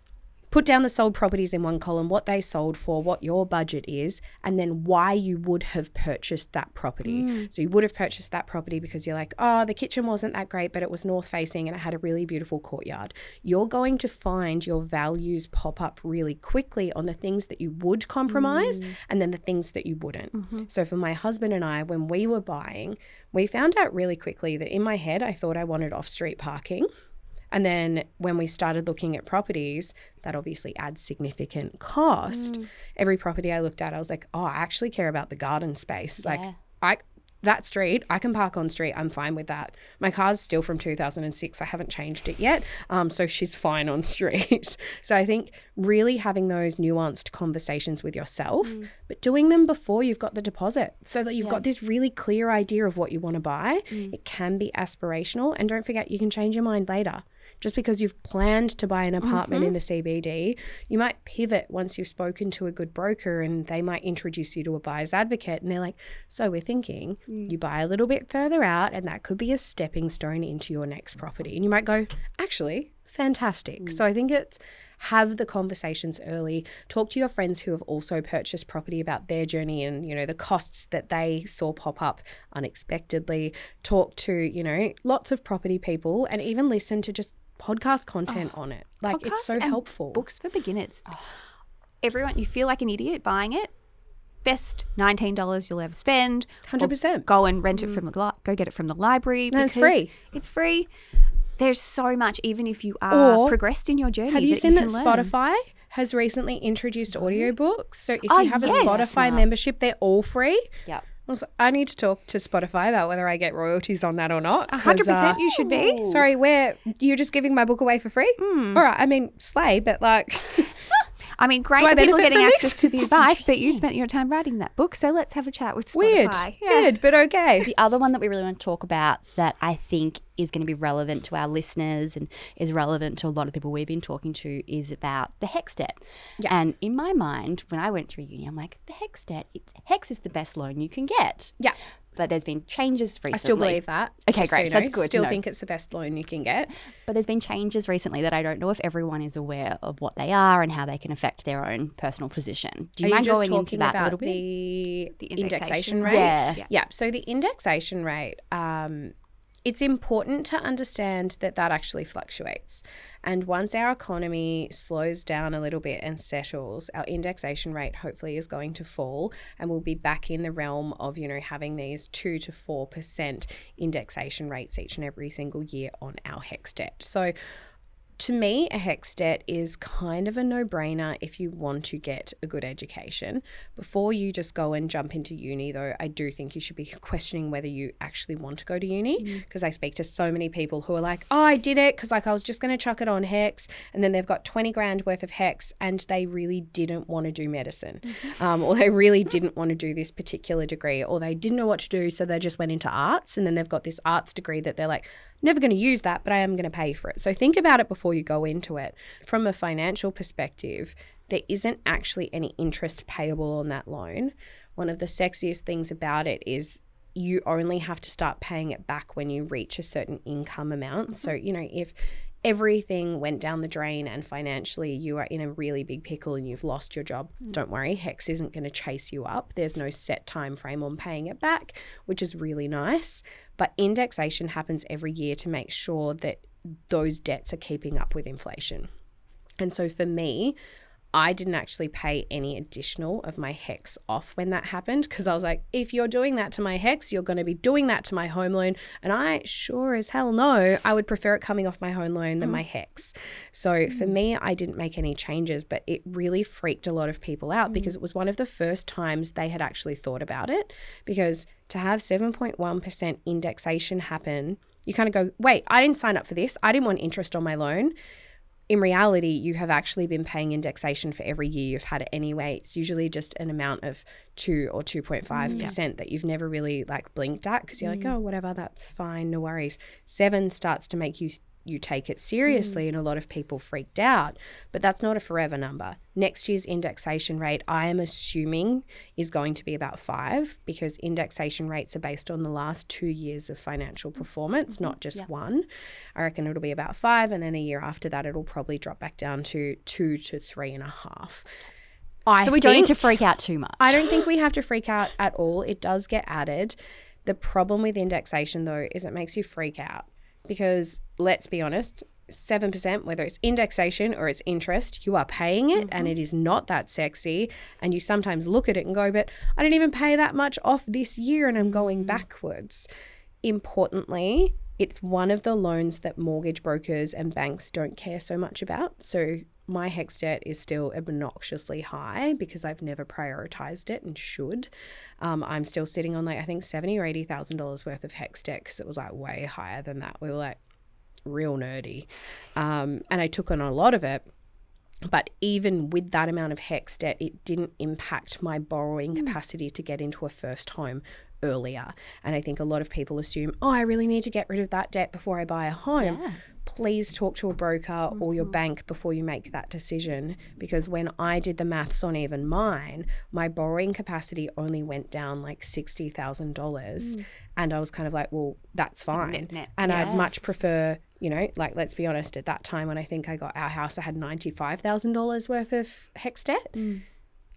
put down the sold properties in one column, what they sold for, what your budget is, and then why you would have purchased that property. Mm. So you would have purchased that property because you're like, oh, the kitchen wasn't that great, but it was north facing and it had a really beautiful courtyard. You're going to find your values pop up really quickly on the things that you would compromise mm. and then the things that you wouldn't. Mm-hmm. So for my husband and I, when we were buying, we found out really quickly that in my head, I thought I wanted off street parking. And then when we started looking at properties, that obviously adds significant cost. Mm. Every property I looked at, I was like, oh, I actually care about the garden space. Yeah. Like, I that street, I can park on street. I'm fine with that. My car's still from 2006. I haven't changed it yet. Um, so she's fine on [laughs] street. so I think really having those nuanced conversations with yourself, mm. but doing them before you've got the deposit so that you've got this really clear idea of what you want to buy. Mm. It can be aspirational. And don't forget, you can change your mind later. Just because you've planned to buy an apartment in mm-hmm. the CBD, you might pivot once you've spoken to a good broker and they might introduce you to a buyer's advocate. And they're like, So we're thinking mm. you buy a little bit further out, and that could be a stepping stone into your next property. And you might go, Actually, fantastic. Mm. So I think it's have the conversations early talk to your friends who have also purchased property about their journey and you know the costs that they saw pop up unexpectedly talk to you know lots of property people and even listen to just podcast content on it like it's so helpful Books for beginners. Everyone, you feel like an idiot buying it. Best nineteen dollars you'll ever spend. 100%. Go and rent it mm. from the li- go get it from the library. No, it's free. It's free. There's so much, even if you are Or progressed in your journey. have you that seen you that learn. spotify has recently introduced mm-hmm. audiobooks so if Oh, you have yes. a spotify membership they're all free Yep. I need to talk to Spotify about whether I get royalties on that or not. A hundred 'cause, uh, percent, you should be. Sorry, where you're just giving my book away for free? Hmm. All right, I mean slay, but like, [laughs] I mean, great I people getting access this? to the [laughs] That's advice, but you spent your time writing that book, so let's have a chat with Spotify. weird, Yeah. weird, but okay. The other one that we really want to talk about that I think is going to be relevant to our listeners and is relevant to a lot of people we've been talking to is about the HECS debt. Yeah. And in my mind, when I went through uni, I'm like, the HECS debt, it's, HECS is the best loan you can get. Yeah, But there's been changes recently. I still believe that. Okay, just so great. That's know. good Still think it's the best loan you can get. But there's been changes recently that I don't know if everyone is aware of what they are and how they can affect their own personal position. Do you Are mind you going into that a little bit? the, The indexation, indexation rate? Yeah. Yeah. Yeah. So the indexation rate, um, it's important to understand that that actually fluctuates. And once our economy slows down a little bit and settles, our indexation rate hopefully is going to fall and we'll be back in the realm of, you know, having these 2 to 4% indexation rates each and every single year on our HECS debt. So to me, a HECS debt is kind of a no brainer if you want to get a good education. Before you just go and jump into uni, though, I do think you should be [laughs] questioning whether you actually want to go to uni. Because I speak to so many people who are like, oh, I did it because like I was just going to chuck it on HECS. And then they've got 20 grand worth of HECS and they really didn't want to do medicine. [laughs] Um, or they really didn't want to do this particular degree. Or they didn't know what to do. So they just went into arts. And then they've got this arts degree that they're like, never going to use that, but I am going to pay for it. So think about it before you go into it. From a financial perspective, there isn't actually any interest payable on that loan. One of the sexiest things about it is you only have to start paying it back when you reach a certain income amount. So, you know, if everything went down the drain and financially you are in a really big pickle and you've lost your job. Mm. Don't worry HECS isn't going to chase you up. There's no set time frame on paying it back which is really nice. But indexation happens every year to make sure that those debts are keeping up with inflation. And so for me, I didn't actually pay any additional of my HECS off when that happened because I was like, if you're doing that to my HECS, you're going to be doing that to my home loan. And I sure as hell know I would prefer it coming off my home loan than my mm. HECS. So for mm. me, I didn't make any changes, but it really freaked a lot of people out mm. because it was one of the first times they had actually thought about it. Because to have 7.1% indexation happen, you kind of go, wait, I didn't sign up for this. I didn't want interest on my loan in reality, you have actually been paying indexation for every year you've had it anyway. It's usually just an amount of two or two point mm, five percent that you've never really like blinked at because you're like, mm. oh, whatever, that's fine, no worries. Seven starts to make you you take it seriously, mm. and a lot of people freaked out. But that's not a forever number. Next year's indexation rate, I am assuming, is going to be about five because indexation rates are based on the last two years of financial performance, mm-hmm. not just one. I reckon it'll be about five, and then a year after that, it'll probably drop back down to two to three and a half. I So we don't need to freak out too much. I don't think we have to freak out at all. It does get added. The problem with indexation, though, is it makes you freak out because let's be honest, 7%, whether it's indexation or it's interest, you are paying it and mm-hmm. it is not that sexy. And you sometimes look at it and go, but I didn't even pay that much off this year and I'm going mm-hmm. backwards. Importantly, it's one of the loans that mortgage brokers and banks don't care so much about. So my HECS debt is still obnoxiously high because I've never prioritized it and should. Um, I'm still sitting on like I think seventy or eighty thousand dollars worth of HECS debt because it was like way higher than that. We were like real nerdy, um, and I took on a lot of it. But even with that amount of HEX debt, it didn't impact my borrowing capacity to get into a first home earlier. And I think a lot of people assume, oh, I really need to get rid of that debt before I buy a home. Please talk to a broker or your mm-hmm. bank before you make that decision. Because when I did the maths on even mine, my borrowing capacity only went down like $60,000. Mm. And I was kind of like, well, that's fine. net. And I'd much prefer, you know, like let's be honest, at that time when I think I got our house, I had $95,000 worth of HECS debt mm.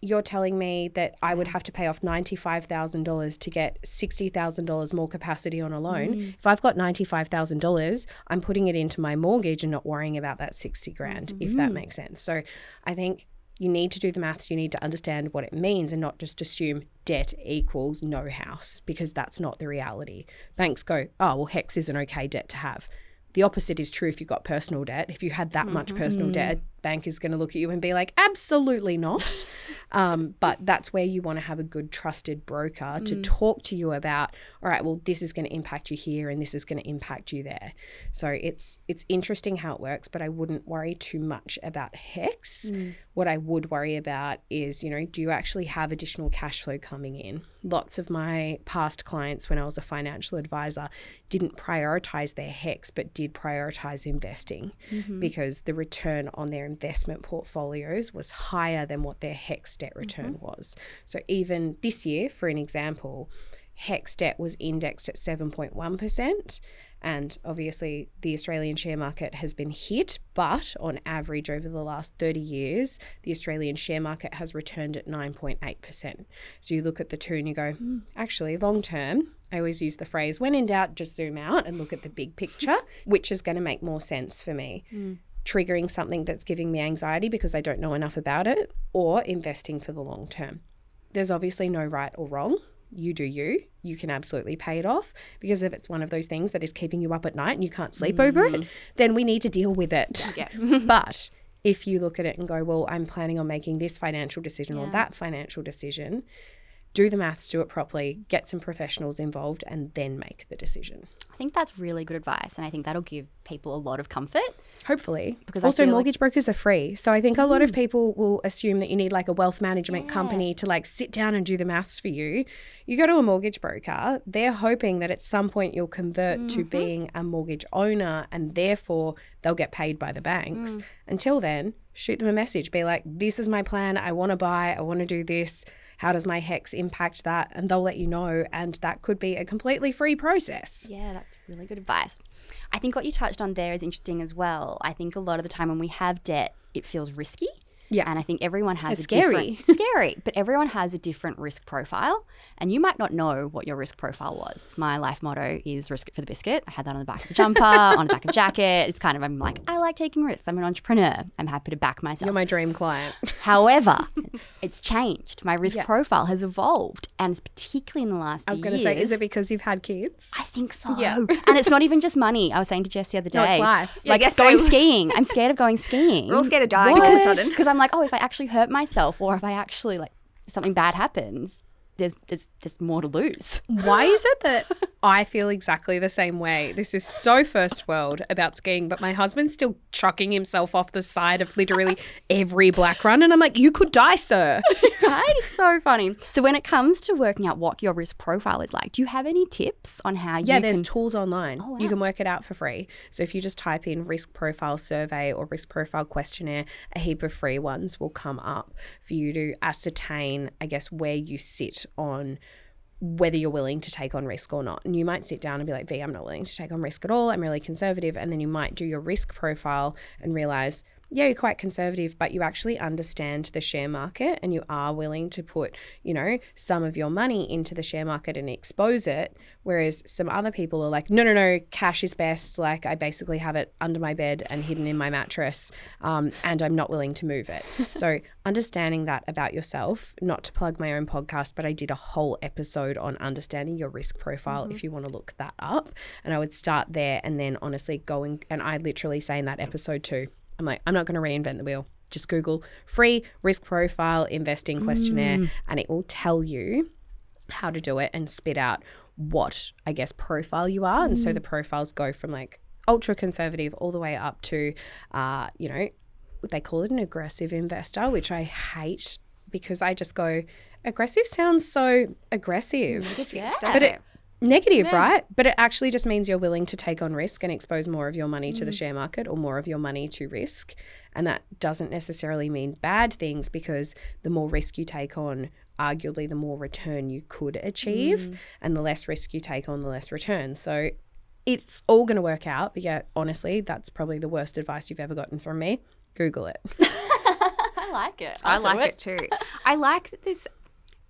You're telling me that I would have to pay off $95,000 to get $60,000 more capacity on a loan. Mm. If I've got $95,000, I'm putting it into my mortgage and not worrying about that 60 grand, if that mm. makes sense. So I think you need to do the maths, you need to understand what it means and not just assume debt equals no house because that's not the reality. Banks go, oh, well, HECS is an okay debt to have. The opposite is true if you've got personal debt. If you had that much mm-hmm. personal debt, mm. bank is going to look at you and be like, absolutely not. [laughs] um, but that's where you want to have a good, trusted broker to mm. talk to you about, all right, well, this is going to impact you here and this is going to impact you there. So it's it's interesting how it works, but I wouldn't worry too much about HECS. Mm. What I would worry about is, you know, do you actually have additional cash flow coming in? Lots of my past clients, when I was a financial advisor, didn't prioritize their HECS, but did prioritize investing mm-hmm. because the return on their investment portfolios was higher than what their HECS debt return mm-hmm. was. So even this year, for an example, HECS debt was indexed at 7.1%. And obviously, the Australian share market has been hit, but on average, over the last 30 years, the Australian share market has returned at 9.8%. So you look at the two and you go, "Hmm, actually, long term, I always use the phrase, when in doubt, just zoom out and look at the big picture, [laughs] which is going to make more sense for me. Triggering something that's giving me anxiety because I don't know enough about it, or investing for the long term. There's obviously no right or wrong you do you. You can absolutely pay it off because if it's one of those things that is keeping you up at night and you can't sleep over it, mm. then we need to deal with it. Yeah. [laughs] [laughs] but if you look at it and go, well, I'm planning on making this financial decision or that financial decision, do the maths, do it properly, get some professionals involved, and then make the decision. I think that's really good advice, and I think that'll give people a lot of comfort. Hopefully. Because also, feel like- mortgage brokers are free. So I think a lot of mm. people will assume that you need like a wealth management company to like sit down and do the maths for you. You go to a mortgage broker, they're hoping that at some point you'll convert to mm-hmm. being a mortgage owner and therefore they'll get paid by the banks. Mm. Until then, shoot them a message. Be like, this is my plan. I want to buy. I want to do this. How does my HECS impact that? And they'll let you know. And that could be a completely free process. Yeah, that's really good advice. I think what you touched on there is interesting as well. I think a lot of the time when we have debt, it feels risky. Yeah. And I think everyone has It's a scary. different [laughs] scary, but everyone has a different risk profile. And you might not know what your risk profile was. My life motto is risk it for the biscuit. I had that on the back of the jumper, [laughs] on the back of a jacket. It's kind of I'm like, I like taking risks. I'm an entrepreneur. I'm happy to back myself. You're my dream client. [laughs] However, it's changed. My risk Yeah. profile has evolved, and it's particularly in the last. I was going to say, is it because you've had kids? I think so. Yeah. and it's not even just money. I was saying to Jess the other day. No, it's life. Yeah, Like yes, going skiing. I'm scared of going skiing. We're all scared of dying all of a sudden. Because I'm like, oh, if I actually hurt myself or if I actually like something bad happens, there's there's there's more to lose. Why is it that [laughs] I feel exactly the same way? This is so first world about skiing, but my husband's still chucking himself off the side of literally every black run. And I'm like, you could die, sir. [laughs] right? It's so funny. So when it comes to working out what your risk profile is like, do you have any tips on how Yeah, there's can tools online. Oh, You can work it out for free. So if you just type in risk profile survey or risk profile questionnaire, a heap of free ones will come up for you to ascertain, I guess, where you sit on whether you're willing to take on risk or not. And you might sit down and be like, V, I'm not willing to take on risk at all. I'm really conservative. And then you might do your risk profile and realize, yeah, you're quite conservative, but you actually understand the share market and you are willing to put, you know, some of your money into the share market and expose it. Whereas some other people are like, no, no, no, cash is best. Like I basically have it under my bed and hidden in my mattress, um, and I'm not willing to move it. [laughs] so understanding that about yourself, not to plug my own podcast, but I did a whole episode on understanding your risk profile if you want to look that up. And I would start there and then honestly going, and I literally say in that episode too, I'm like, I'm not going to reinvent the wheel. Just Google free risk profile investing questionnaire, and it will tell you how to do it and spit out what I guess profile you are. And so the profiles go from like ultra conservative all the way up to, uh, you know, they call it an aggressive investor, which I hate because I just go, aggressive sounds so aggressive. Yeah. But it negative, right? But it actually just means you're willing to take on risk and expose more of your money to the mm. share market or more of your money to risk. And that doesn't necessarily mean bad things because the more risk you take on, arguably the more return you could achieve. Mm. And the less risk you take on, the less return. So it's all going to work out. But yeah, honestly, that's probably the worst advice you've ever gotten from me. Google it. [laughs] I like it. I like it too. I like this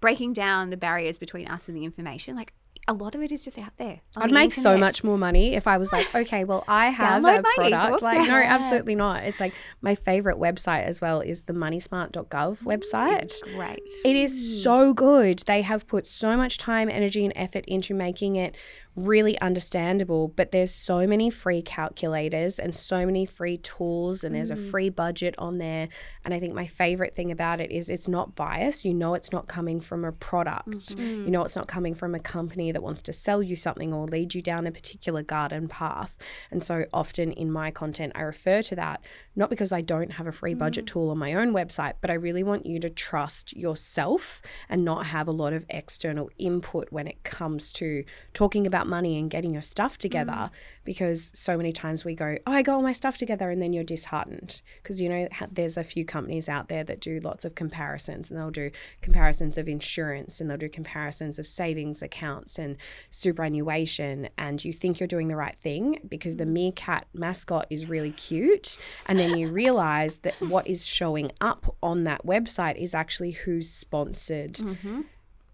breaking down the barriers between us and the information. Like a lot of it is just out there. I'd the make so much more money if I was like, [laughs] okay, well, I have Download a product. ebook. Like, no, absolutely not. It's like my favorite website as well is the moneysmart.gov mm, website. It's great. It is mm. so good. They have put so much time, energy, and effort into making it really understandable. But there's so many free calculators and so many free tools, and there's a mm. free budget on there. And I think my favorite thing about it is it's not biased. You know, it's not coming from a product. Mm-hmm. You know, it's not coming from a company that wants to sell you something or lead you down a particular garden path. And so often in my content, I refer to that not because I don't have a free budget mm. tool on my own website, but I really want you to trust yourself and not have a lot of external input when it comes to talking about money and getting your stuff together. Mm. Because so many times we go, Oh, I got all my stuff together, and then you're disheartened. Because, you know, there's a few companies out there that do lots of comparisons, and they'll do comparisons of insurance, and they'll do comparisons of savings accounts and superannuation. And you think you're doing the right thing because the mm. meerkat mascot is really cute. And then you realize that what is showing up on that website is actually who's sponsored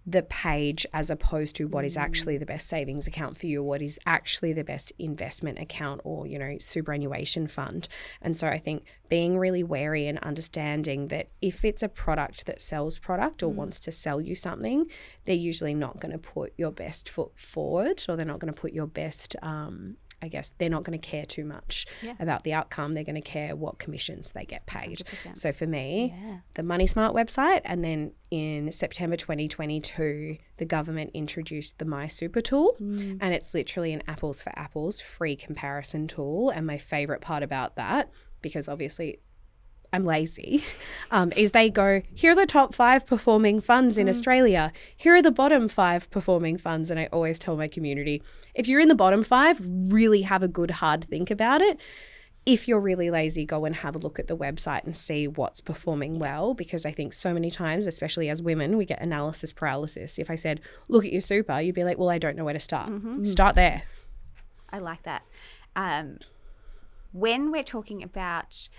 the page as opposed to what is actually the best savings account for you, what is actually the best investment account or, you know, superannuation fund. And so I think being really wary and understanding that if it's a product that sells product or wants to sell you something, they're usually not going to put your best foot forward or they're not going to put your best um, I guess they're not going to care too much about the outcome. They're going to care what commissions they get paid. So for me, the Money Smart website, and then in September 2022, the government introduced the My Super tool, mm. and it's literally an apples for apples free comparison tool. And my favorite part about that, because obviously I'm lazy, [laughs] um, is they go, here are the top five performing funds in Australia. Here are the bottom five performing funds. And I always tell my community, if you're in the bottom five, really have a good hard think about it. If you're really lazy, go and have a look at the website and see what's performing well. Because I think so many times, especially as women, we get analysis paralysis. If I said, look at your super, you'd be like, well, I don't know where to start. Start there. I like that. Um, when we're talking about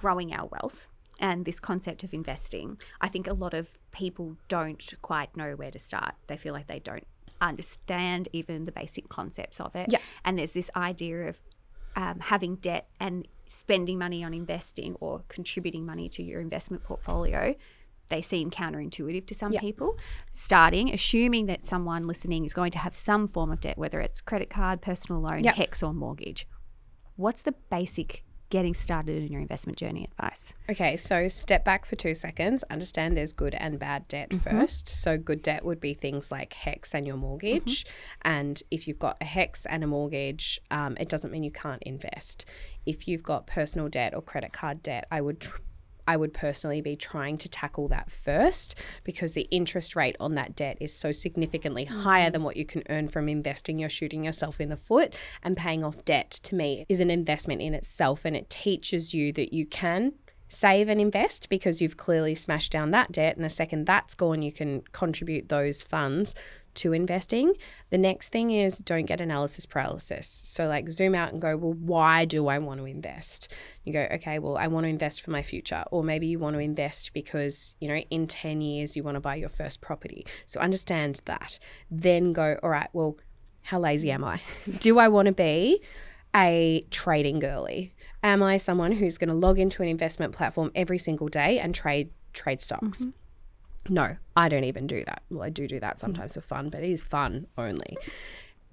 growing our wealth and this concept of investing, I think a lot of people don't quite know where to start. They feel like they don't understand even the basic concepts of it. Yeah. And there's this idea of um, having debt and spending money on investing or contributing money to your investment portfolio. They seem counterintuitive to some people. Starting, assuming that someone listening is going to have some form of debt, whether it's credit card, personal loan, Yep. HECS, or mortgage. What's the basic getting started in your investment journey advice? Okay, so step back for two seconds. Understand there's good and bad debt first. So, good debt would be things like HECS and your mortgage. And if you've got a HECS and a mortgage, um, it doesn't mean you can't invest. If you've got personal debt or credit card debt, I would. Tr- I would personally be trying to tackle that first because the interest rate on that debt is so significantly higher than what you can earn from investing. You're shooting yourself in the foot, and paying off debt to me is an investment in itself, and it teaches you that you can save and invest because you've clearly smashed down that debt. And the second that's gone, you can contribute those funds to investing. The next thing is don't get analysis paralysis. So, like, zoom out and go, well, why do I want to invest? You go, okay, well, I want to invest for my future. Or maybe you want to invest because, you know, in 10 years you want to buy your first property. So, understand that. Then go, all right, well, how lazy am I? [laughs] do I want to be a trading girly? Am I someone who's going to log into an investment platform every single day and trade trade stocks? Mm-hmm. No, I don't even do that. Well, I do do that sometimes for fun, but it is fun only.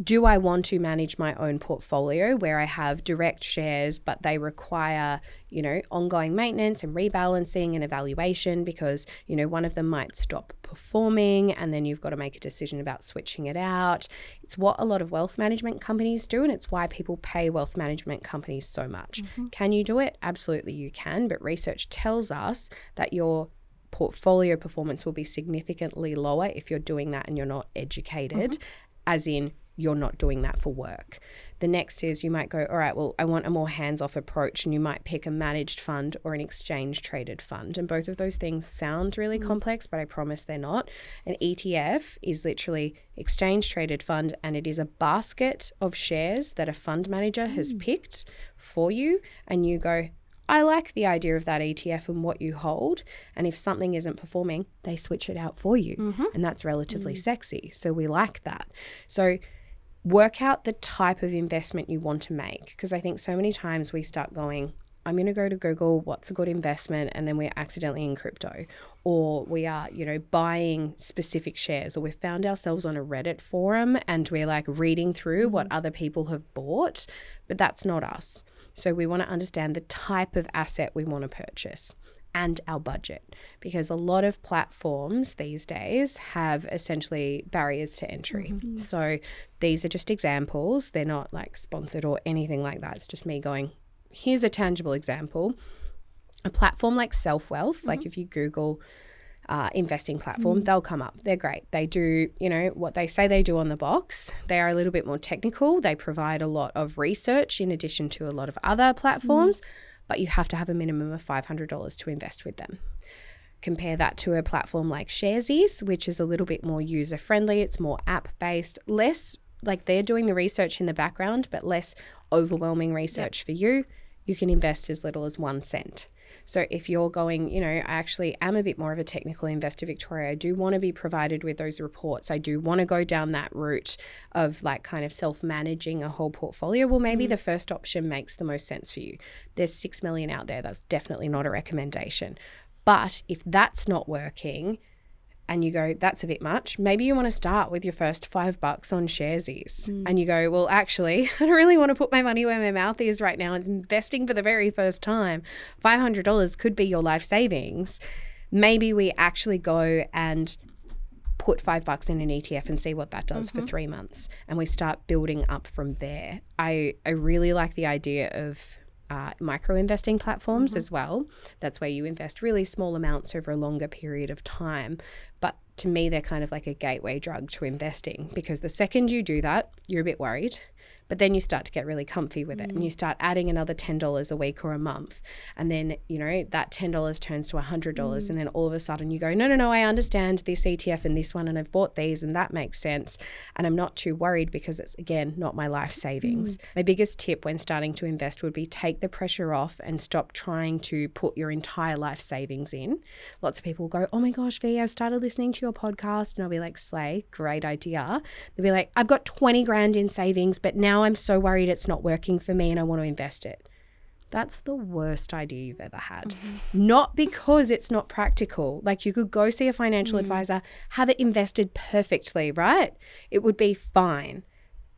Do I want to manage my own portfolio where I have direct shares, but they require, you know, ongoing maintenance and rebalancing and evaluation because, you know, one of them might stop performing and then you've got to make a decision about switching it out. It's what a lot of wealth management companies do, and it's why people pay wealth management companies so much. Mm-hmm. Can you do it? Absolutely, you can, but research tells us that your portfolio performance will be significantly lower if you're doing that and you're not educated, mm-hmm. as in you're not doing that for work. The next is you might go, all right, well, I want a more hands off approach, and you might pick a managed fund or an exchange traded fund. And both of those things sound really mm-hmm. complex, but I promise they're not. An ETF is literally exchange traded fund, and it is a basket of shares that a fund manager has mm. picked for you. And you go, I like the idea of that ETF and what you hold. And if something isn't performing, they switch it out for you. Mm-hmm. And that's relatively mm. sexy. So we like that. So work out the type of investment you want to make. Because I think so many times we start going, I'm going to go to Google, what's a good investment? And then we're accidentally in crypto. Or we are, you know, buying specific shares, or we've found ourselves on a Reddit forum and we're like reading through what mm-hmm. other people have bought. But that's not us. So we want to understand the type of asset we want to purchase and our budget because a lot of platforms these days have essentially barriers to entry. Mm-hmm. So these are just examples. They're not like sponsored or anything like that. It's just me going, here's a tangible example. A platform like SelfWealth, like mm-hmm. if you Google uh, investing platform, they'll come up. They're great. They do, you know, what they say they do on the box. They are a little bit more technical. They provide a lot of research in addition to a lot of other platforms, but you have to have a minimum of $500 to invest with them. Compare that to a platform like Sharesies, which is a little bit more user friendly. It's more app based, less like they're doing the research in the background, but less overwhelming research for you. You can invest as little as one cent. So if you're going, you know, I actually am a bit more of a technical investor, Victoria, I do want to be provided with those reports. I do want to go down that route of like kind of self managing a whole portfolio. Well, maybe mm. the first option makes the most sense for you. There's six million out there. That's definitely not a recommendation. But if that's not working, and you go, that's a bit much. Maybe you want to start with your first five bucks on Sharesies. Mm. And you go, well, actually, [laughs] I don't really want to put my money where my mouth is right now. It's investing for the very first time. $500 could be your life savings. Maybe we actually go and put five bucks in an ETF and see what that does for mm-hmm. three months. And we start building up from there. I, I really like the idea of uh, micro investing platforms as well. That's where you invest really small amounts over a longer period of time. But to me, they're kind of like a gateway drug to investing because the second you do that, you're a bit worried. But then you start to get really comfy with it and you mm. start adding another $10 a week or a month. And then, you know, that $10 turns to $100. Mm. And then all of a sudden you go, no, no, no, I understand this ETF and this one and I've bought these and that makes sense. And I'm not too worried because it's, again, not my life savings. Mm. My biggest tip when starting to invest would be take the pressure off and stop trying to put your entire life savings in. Lots of people go, oh my gosh, V, I've started listening to your podcast. And I'll be like, Slay, great idea. They'll be like, I've got 20 grand in savings, but now I'm so worried it's not working for me and I want to invest it. That's the worst idea you've ever had. Mm-hmm. Not because it's not practical. Like you could go see a financial mm. advisor, have it invested perfectly, right? It would be fine.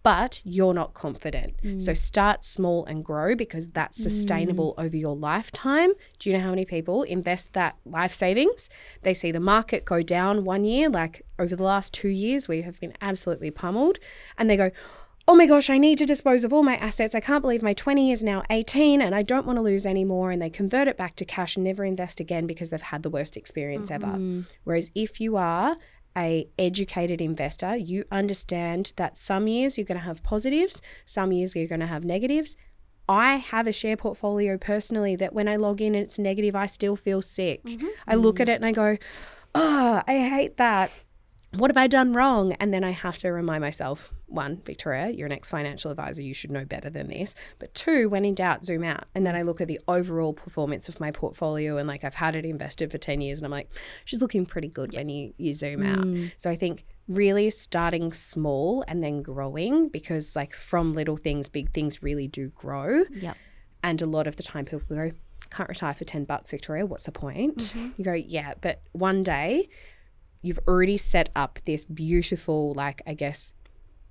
But you're not confident. Mm. So start small and grow because that's sustainable mm. over your lifetime. Do you know how many people invest that life savings? They see the market go down one year, like over the last two years, we have been absolutely pummeled. And they go, oh my gosh, I need to dispose of all my assets. I can't believe my 20 is now 18 and I don't want to lose any more. And they convert it back to cash and never invest again because they've had the worst experience ever. Mm-hmm. Whereas if you are a educated investor, you understand that some years you're going to have positives, some years you're going to have negatives. I have a share portfolio personally that when I log in and it's negative, I still feel sick. Mm-hmm. I look mm-hmm. at it and I go, oh, I hate that what have I done wrong? And then I have to remind myself one, Victoria, you're an ex financial advisor. You should know better than this. But two, when in doubt, zoom out. And then I look at the overall performance of my portfolio and like I've had it invested for 10 years and I'm like, she's looking pretty good when you, you zoom out. Mm. So I think really starting small and then growing because like from little things, big things really do grow. Yep. And a lot of the time people go, can't retire for 10 bucks, Victoria. What's the point? Mm-hmm. You go, yeah, but one day you've already set up this beautiful, like, I guess,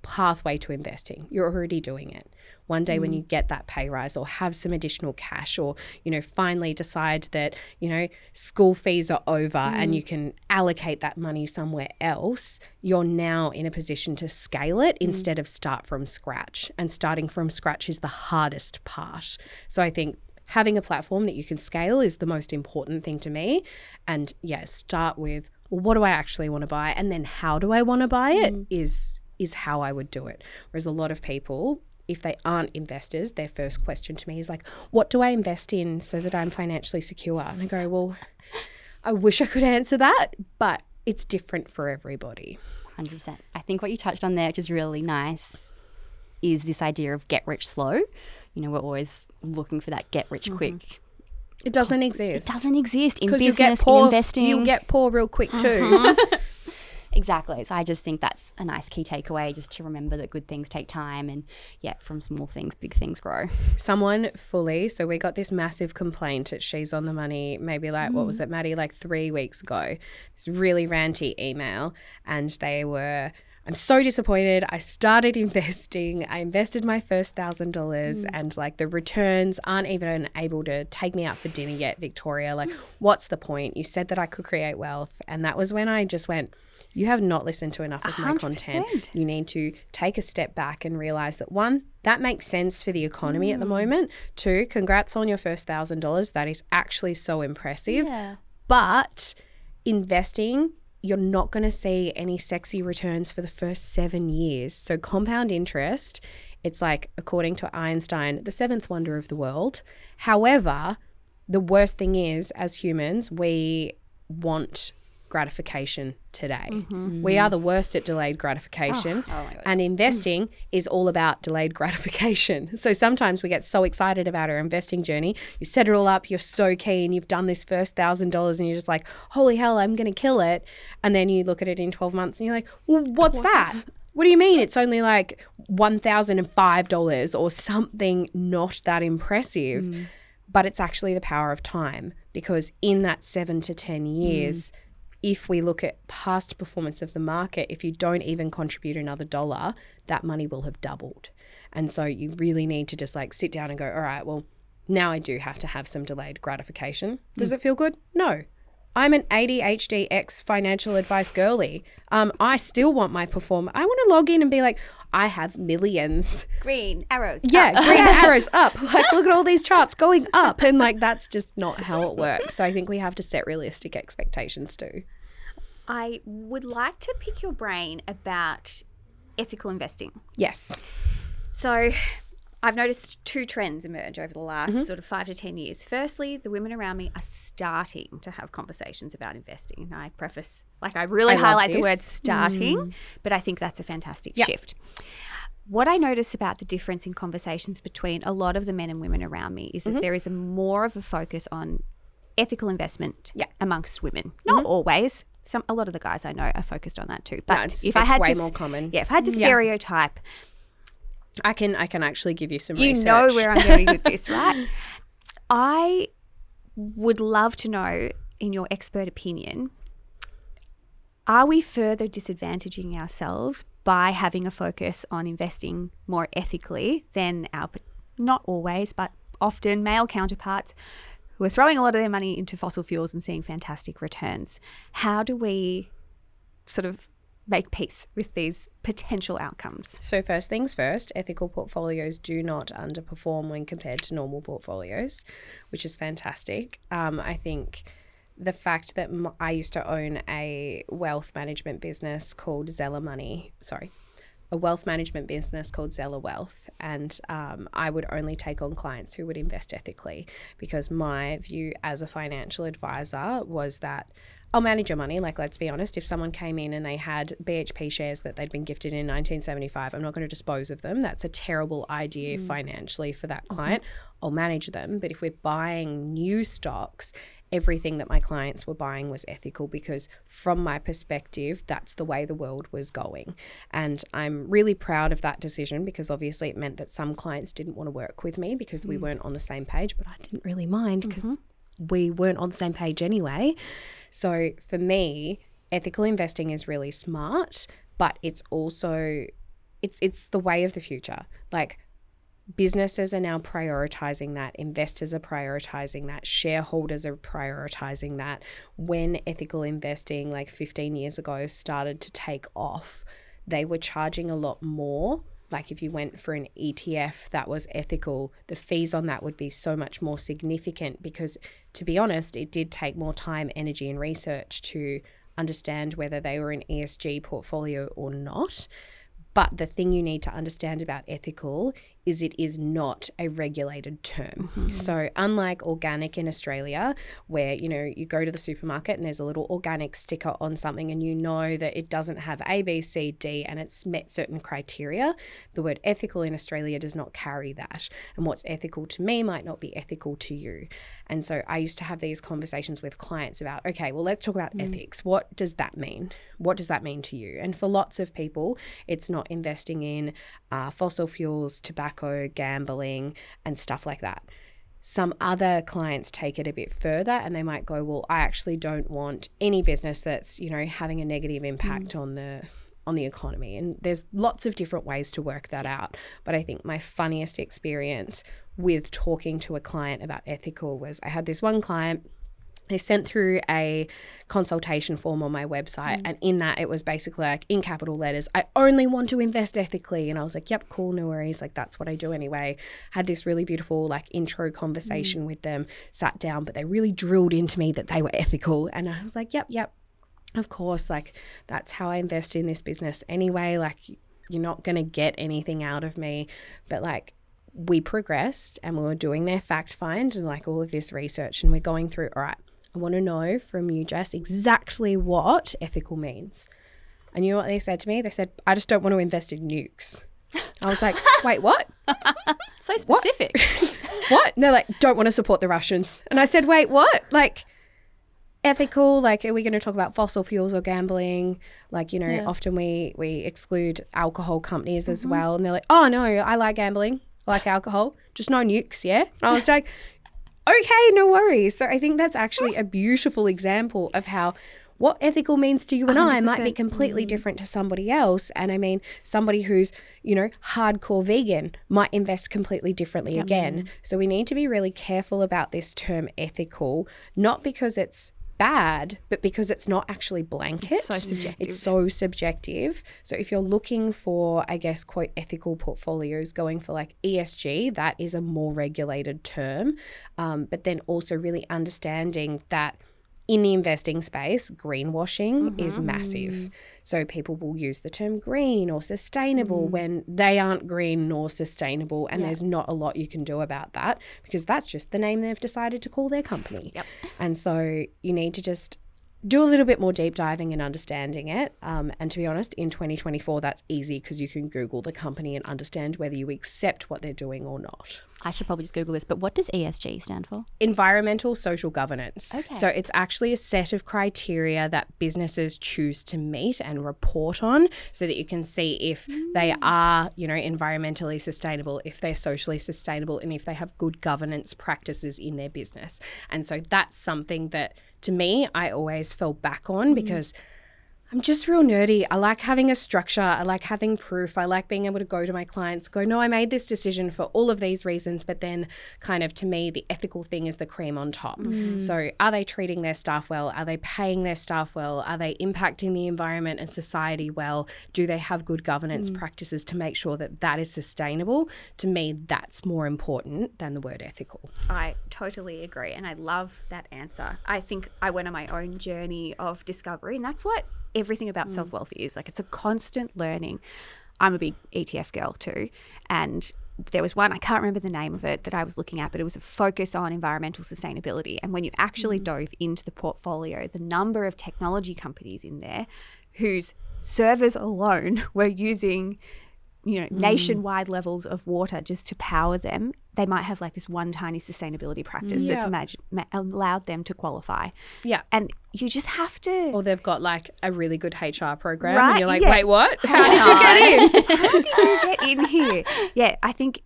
pathway to investing. You're already doing it. One day when mm. you get that pay rise or have some additional cash or, you know, finally decide that, you know, school fees are over mm. and you can allocate that money somewhere else, you're now in a position to scale it mm. instead of start from scratch. And starting from scratch is the hardest part. So I think having a platform that you can scale is the most important thing to me. And yeah, start with well, what do I actually want to buy, and then how do I want to buy it mm. is is how I would do it. Whereas a lot of people, if they aren't investors, their first question to me is like, "What do I invest in so that I'm financially secure?" And I go, "Well, I wish I could answer that, but it's different for everybody." 100%. I think what you touched on there, which is really nice, is this idea of get rich slow. You know, we're always looking for that get rich mm-hmm. quick. It doesn't exist. It doesn't exist in business, you get in poor. investing. You get poor real quick too. Uh-huh. [laughs] exactly. So I just think that's a nice key takeaway, just to remember that good things take time, and yeah, from small things, big things grow. someone fully so we got this massive complaint at she's on the money maybe like what was mm. it maddie like three weeks ago this really ranty email and they were i'm so disappointed i started [laughs] investing i invested my first thousand dollars and like the returns aren't even able to take me out for dinner yet victoria like [sighs] what's the point you said that i could create wealth and that was when i just went you have not listened to enough of my content. You need to take a step back and realize that one, that makes sense for the economy at the moment. Two, congrats on your first thousand dollars. That is actually so impressive. Yeah. But investing, you're not going to see any sexy returns for the first seven years. So, compound interest, it's like, according to Einstein, the seventh wonder of the world. However, the worst thing is, as humans, we want gratification today. We are the worst at delayed gratification. and investing is all about delayed [laughs] gratification. So sometimes we get so excited about our investing journey. You set it all up, you're so keen, you've done this first thousand dollars, and you're just like, holy hell, I'm going to kill it. And then you look at it in 12 months and you're like, well, what's that? What do you mean it's only like $1,005 or something not that impressive? But it's actually the power of time because in that seven to 10 years, if we look at past performance of the market, if you don't even contribute another dollar, that money will have doubled. And so you really need to just like sit down and go, all right, well, now I do have to have some delayed gratification. Does it feel good? No. I'm an ADHD ex financial advice girly. Um, I still want my perform. I want to log in and be like, I have millions. Green arrows. Yeah, green [laughs] arrows up. Like, look at all these charts going up. And like, that's just not how it works. So I think we have to set realistic expectations too. I would like to pick your brain about ethical investing. Yes. So I've noticed two trends emerge over the last mm-hmm. sort of five to 10 years. Firstly, the women around me are starting to have conversations about investing. And I preface, like, I really I highlight the word starting, mm. but I think that's a fantastic shift. What I notice about the difference in conversations between a lot of the men and women around me is that mm-hmm. there is a more of a focus on ethical investment Yeah. amongst women. Not mm-hmm. always. Some a lot of the guys I know are focused on that too. But it's- if I had way to, more common. yeah, if I had to stereotype, I can I can actually give you some you research. know where I'm going with this, [laughs] right? I would love to know, in your expert opinion, are we further disadvantaging ourselves by having a focus on investing more ethically than our, not always, but often male counterparts who are throwing a lot of their money into fossil fuels and seeing fantastic returns? How do we sort of make peace with these potential outcomes? So first things first, ethical portfolios do not underperform when compared to normal portfolios, which is fantastic. Um, I think the fact that I used to own a wealth management business called Zella Money, sorry, a wealth management business called Zella Wealth, and um, I would only take on clients who would invest ethically because my view as a financial advisor was that I'll manage your money. Like, let's be honest. If someone came in and they had BHP shares that they'd been gifted in 1975, I'm not going to dispose of them. That's a terrible idea financially for that client. I'll manage them. But if we're buying new stocks, everything that my clients were buying was ethical because, from my perspective, that's the way the world was going. And I'm really proud of that decision because obviously it meant that some clients didn't want to work with me because we mm. weren't on the same page, but I didn't really mind mm-hmm. because we weren't on the same page anyway. So for me, ethical investing is really smart, but it's also it's it's the way of the future. Like businesses are now prioritizing that, investors are prioritizing that, shareholders are prioritizing that. When ethical investing, like 15 years ago, started to take off, they were charging a lot more. Like if you went for an ETF that was ethical, the fees on that would be so much more significant because, to be honest, it did take more time, energy, and research to understand whether they were an ESG portfolio or not. But the thing you need to understand about ethical is it is not a regulated term. So unlike organic in Australia, where you know you go to the supermarket and there's a little organic sticker on something and you know that it doesn't have A, B, C, D and it's met certain criteria, the word ethical in Australia does not carry that. And what's ethical to me might not be ethical to you. And so I used to have these conversations with clients about, okay, well, let's talk about ethics. What does that mean? What does that mean to you? And for lots of people, it's not investing in uh, fossil fuels, tobacco, gambling, and stuff like that. Some other clients take it a bit further and they might go, well, I actually don't want any business that's, you know, having a negative mm. impact on the on the economy. And there's lots of different ways to work that out. But I think my funniest experience with talking to a client about ethical was I had this one client they sent through a consultation form on my website mm. and in that it was basically like in capital letters i only want to invest ethically. And i was like yep cool no worries like that's what i do anyway. Had this really beautiful like intro conversation mm. with them sat down but they really drilled into me that they were ethical. And i was like yep yep of course like that's how i invest in this business anyway like you're not going to get anything out of me. But like we progressed and we were doing their fact find and like all of this research and we're going through all right i want to know from you jess exactly what ethical means and you know what they said to me they said i just don't want to invest in nukes i was like [laughs] wait what So specific. [laughs] what? And they're like, don't want to support the Russians. And I said, wait, what? Like, ethical? Like, are we going to talk about fossil fuels or gambling? Like, you know, often we we exclude alcohol companies as mm-hmm. well. And they're like, oh no, I like gambling, I like alcohol, just no nukes, yeah. And I was like, okay, no worries. So I think that's actually a beautiful example of how. What ethical means to you and I might be completely different to somebody else. And I mean, somebody who's, you know, hardcore vegan might invest completely differently again. So we need to be really careful about this term ethical, not because it's bad, but because it's not actually blanket. so subjective. It's so subjective. So if you're looking for, I guess, quote, ethical portfolios, going for like ESG, that is a more regulated term. Um, but then also really understanding that in the investing space, greenwashing is massive. So people will use the term green or sustainable mm. when they aren't green nor sustainable, and there's not a lot you can do about that because that's just the name they've decided to call their company. Yep. And so you need to just do a little bit more deep diving and understanding it. Um, and to be honest, in 2024, that's easy because you can Google the company and understand whether you accept what they're doing or not. I should probably just Google this, but what does ESG stand for? Environmental social governance. Okay. So it's actually a set of criteria that businesses choose to meet and report on so that you can see if they are, you know, environmentally sustainable, if they're socially sustainable, and if they have good governance practices in their business. And so that's something that to me I always fell back on mm-hmm. because I'm just real nerdy. I like having a structure. I like having proof. I like being able to go to my clients, go, no, I made this decision for all of these reasons. But then, kind of to me, the ethical thing is the cream on top. Mm. So, are they treating their staff well? Are they paying their staff well? Are they impacting the environment and society well? Do they have good governance mm. practices to make sure that that is sustainable? To me, that's more important than the word ethical. I totally agree. And I love that answer. I think I went on my own journey of discovery, and that's what everything about mm. self wealth is. Like, it's a constant learning. I'm a big ETF girl too. And there was one I can't remember the name of it that I was looking at, but it was a focus on environmental sustainability. And when you actually mm. dove into the portfolio, the number of technology companies in there whose servers alone [laughs] were using you know mm. nationwide levels of water just to power them they might have like this one tiny sustainability practice Yeah. that's ma- allowed them to qualify Yeah. and you just have to Or they've got like a really good HR program, Right, and you're like, yeah. wait, what? How did you get in? how did you get in here? Yeah, I think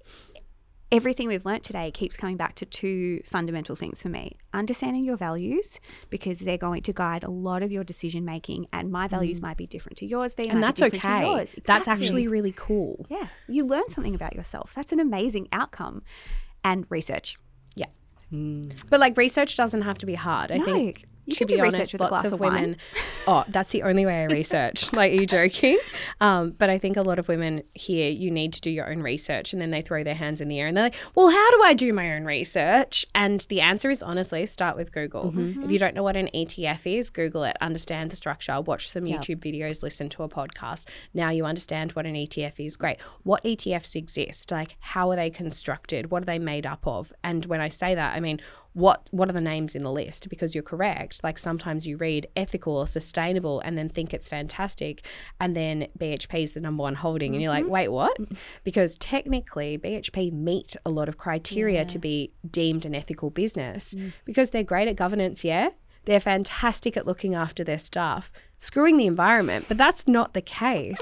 everything we've learnt today keeps coming back to two fundamental things for me. Understanding your values because they're going to guide a lot of your decision making and my values might be different to yours, V, Mm. And that's okay. yours. That's actually really cool. yeah, you learn something about yourself. That's an amazing outcome. And research. Yeah. But like research doesn't have to be hard. I No, think you to be honest, research with a lots glass of, of women. Oh, that's the only way I research. [laughs] like, are you joking? Um, but I think a lot of women here, you need to do your own research, and then they throw their hands in the air and they're like, "Well, how do I do my own research?" And the answer is honestly, start with Google. If you don't know what an ETF is, Google it, understand the structure, watch some YouTube videos, listen to a podcast. Now you understand what an ETF is. Great. What ETFs exist? Like, how are they constructed? What are they made up of? And when I say that, I mean what what are the names in the list? Because you're correct. Like sometimes you read ethical or sustainable and then think it's fantastic and then BHP is the number one holding and you're like mm-hmm. wait what? Because technically BHP meet a lot of criteria to be deemed an ethical business mm. because they're great at governance yeah they're fantastic at looking after their staff screwing the environment but that's not the case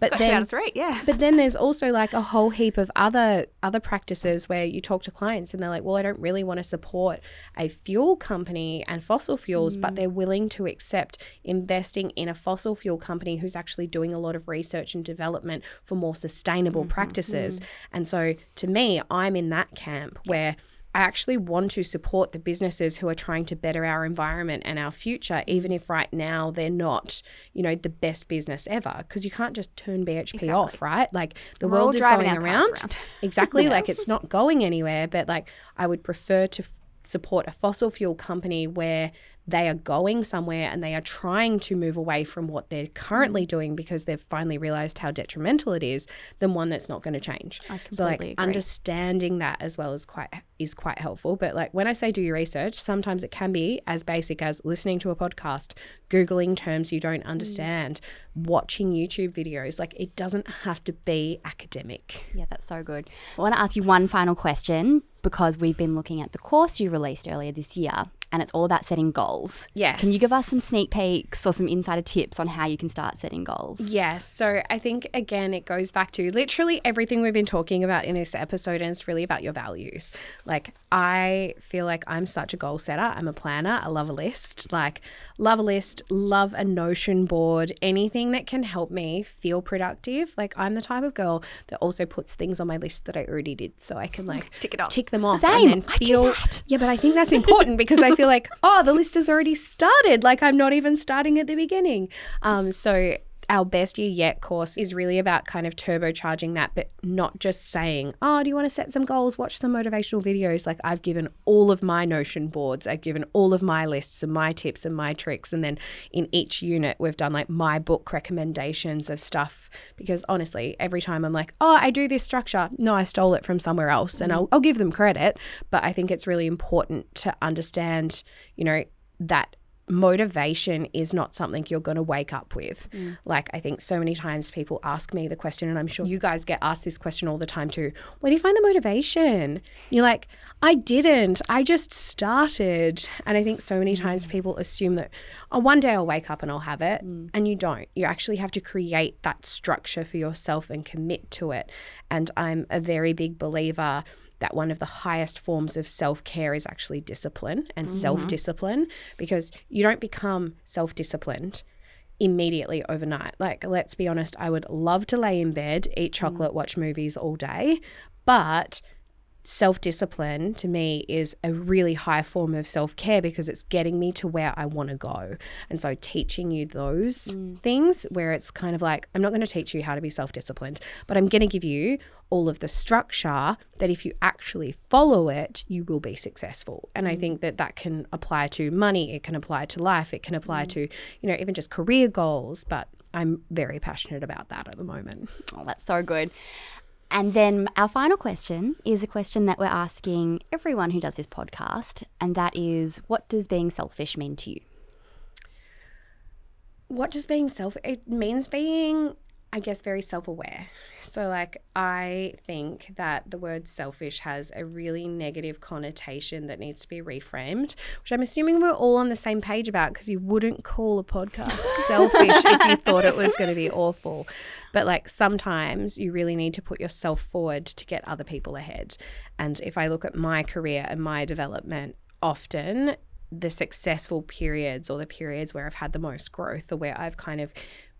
but Got two out of three, yeah. but then there's also like a whole heap of other other practices where you talk to clients and they're like, "Well, I don't really want to support a fuel company and fossil fuels, but mm. they're willing to accept investing in a fossil fuel company who's actually doing a lot of research and development for more sustainable mm-hmm, practices." Mm-hmm. And so to me, I'm in that camp where I actually want to support the businesses who are trying to better our environment and our future, even if right now they're not, you know, the best business ever. Because you can't just turn BHP off, right? Like the We're world is going around. around. [laughs] [laughs] Exactly. Like it's not going anywhere. But like I would prefer to f- support a fossil fuel company where they are going somewhere and they are trying to move away from what they're Mm. currently doing because they've finally realized how detrimental it is than one that's not going to change. I completely so like agree. understanding that as well is quite is quite helpful. But like when I say do your research, sometimes it can be as basic as listening to a podcast, googling terms you Mm. don't understand, watching YouTube videos. Like it doesn't have to be academic. Yeah, that's so good. I want to ask you one final question because we've been looking at the course you released earlier this year and it's all about setting goals. Yes. Can you give us some sneak peeks or some insider tips on how you can start setting goals? Yes. So I think, again, it goes back to literally everything we've been talking about in this episode, and it's really about your values. Like, I feel like I'm such a goal setter. I'm a planner. I love a list. Like, love a list, love a Notion board, anything that can help me feel productive. Like, I'm the type of girl that also puts things on my list that I already did so I can, like, Tick it off. tick them off. Same. And then I do feel. that. Yeah, but I think that's important because I feel like, [laughs] oh, the list has already started. Like I'm not even starting at the beginning. Um, so our best year yet course is really about kind of turbocharging that, but not just saying, oh, do you want to set some goals? Watch some motivational videos. Like I've given all of my Notion boards, I've given all of my lists and my tips and my tricks. And then in each unit, we've done like my book recommendations of stuff. Because honestly, every time I'm like, oh, I do this structure. No, I stole it from somewhere else. And I'll, I'll give them credit. But I think it's really important to understand, you know, that motivation is not something you're going to wake up with. Mm. Like, I think so many times people ask me the question, and I'm sure mm. you guys get asked this question all the time too where do you find the motivation? You're like, I didn't. I just started. And I think so many times mm. people assume that, oh, one day I'll wake up and I'll have it. And you don't. You actually have to create that structure for yourself and commit to it. And I'm a very big believer that one of the highest forms of self care is actually discipline and mm-hmm. self discipline because you don't become self disciplined immediately overnight. Like, let's be honest, I would love to lay in bed, eat mm. chocolate, watch movies all day, but self discipline to me is a really high form of self care because it's getting me to where I want to go. And so, teaching you those mm. things where it's kind of like, I'm not going to teach you how to be self disciplined, but I'm going to give you all of the structure that if you actually follow it, you will be successful. And I mm. think that that can apply to money, it can apply to life, it can apply mm. to, you know, even just career goals. But I'm very passionate about that at the moment. Oh, that's so good. And then our final question is a question that we're asking everyone who does this podcast, and that is what does being selfish mean to you? what does being selfish it means being i guess very self-aware. So like i think that the word selfish has a really negative connotation that needs to be reframed which i'm assuming we're all on the same page about because you wouldn't call a podcast [laughs] selfish if you thought it was going to be awful. But like sometimes you really need to put yourself forward to get other people ahead. And if i look at my career and my development often the successful periods or the periods where I've had the most growth or where I've kind of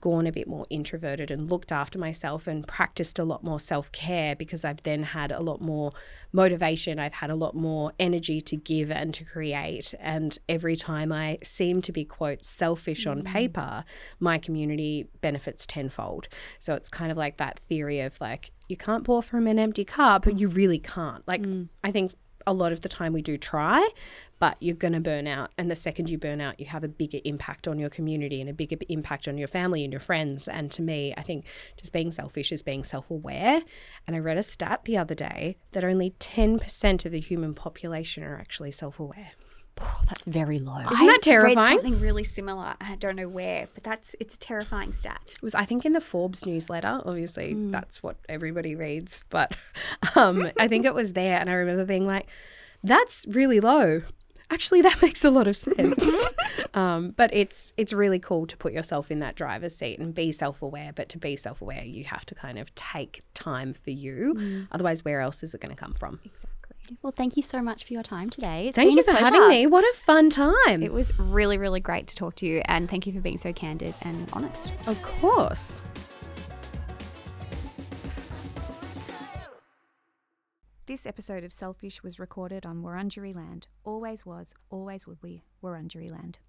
gone a bit more introverted and looked after myself and practiced a lot more self care because I've then had a lot more motivation. I've had a lot more energy to give and to create. And every time I seem to be, quote, selfish on mm. paper, my community benefits tenfold. So it's kind of like that theory of like, you can't pour from an empty cup, but you really can't. Like, mm. I think a lot of the time we do try, but you're going to burn out. And the second you burn out, you have a bigger impact on your community and a bigger impact on your family and your friends. And to me, I think just being selfish is being self aware. And I read a stat the other day that only 10% of the human population are actually self aware. Oh, that's very low. Isn't that terrifying? Read something really similar. I don't know where, but that's it's a terrifying stat. It was I think in the Forbes newsletter. Obviously, that's what everybody reads, but [laughs] um, I think it was there, and I remember being like, "That's really low." Actually, that [laughs] makes a lot of sense. [laughs] um, but it's it's really cool to put yourself in that driver's seat and be self aware. But to be self aware, you have to kind of take time for you. Otherwise, where else is it going to come from? Exactly. Well, thank you so much for your time today. It's Thank you for having me. What a fun time! It was really, really great to talk to you, and thank you for being so candid and honest. of course. This episode of Selfish was recorded on Wurundjeri land. Always was, always would be Wurundjeri land.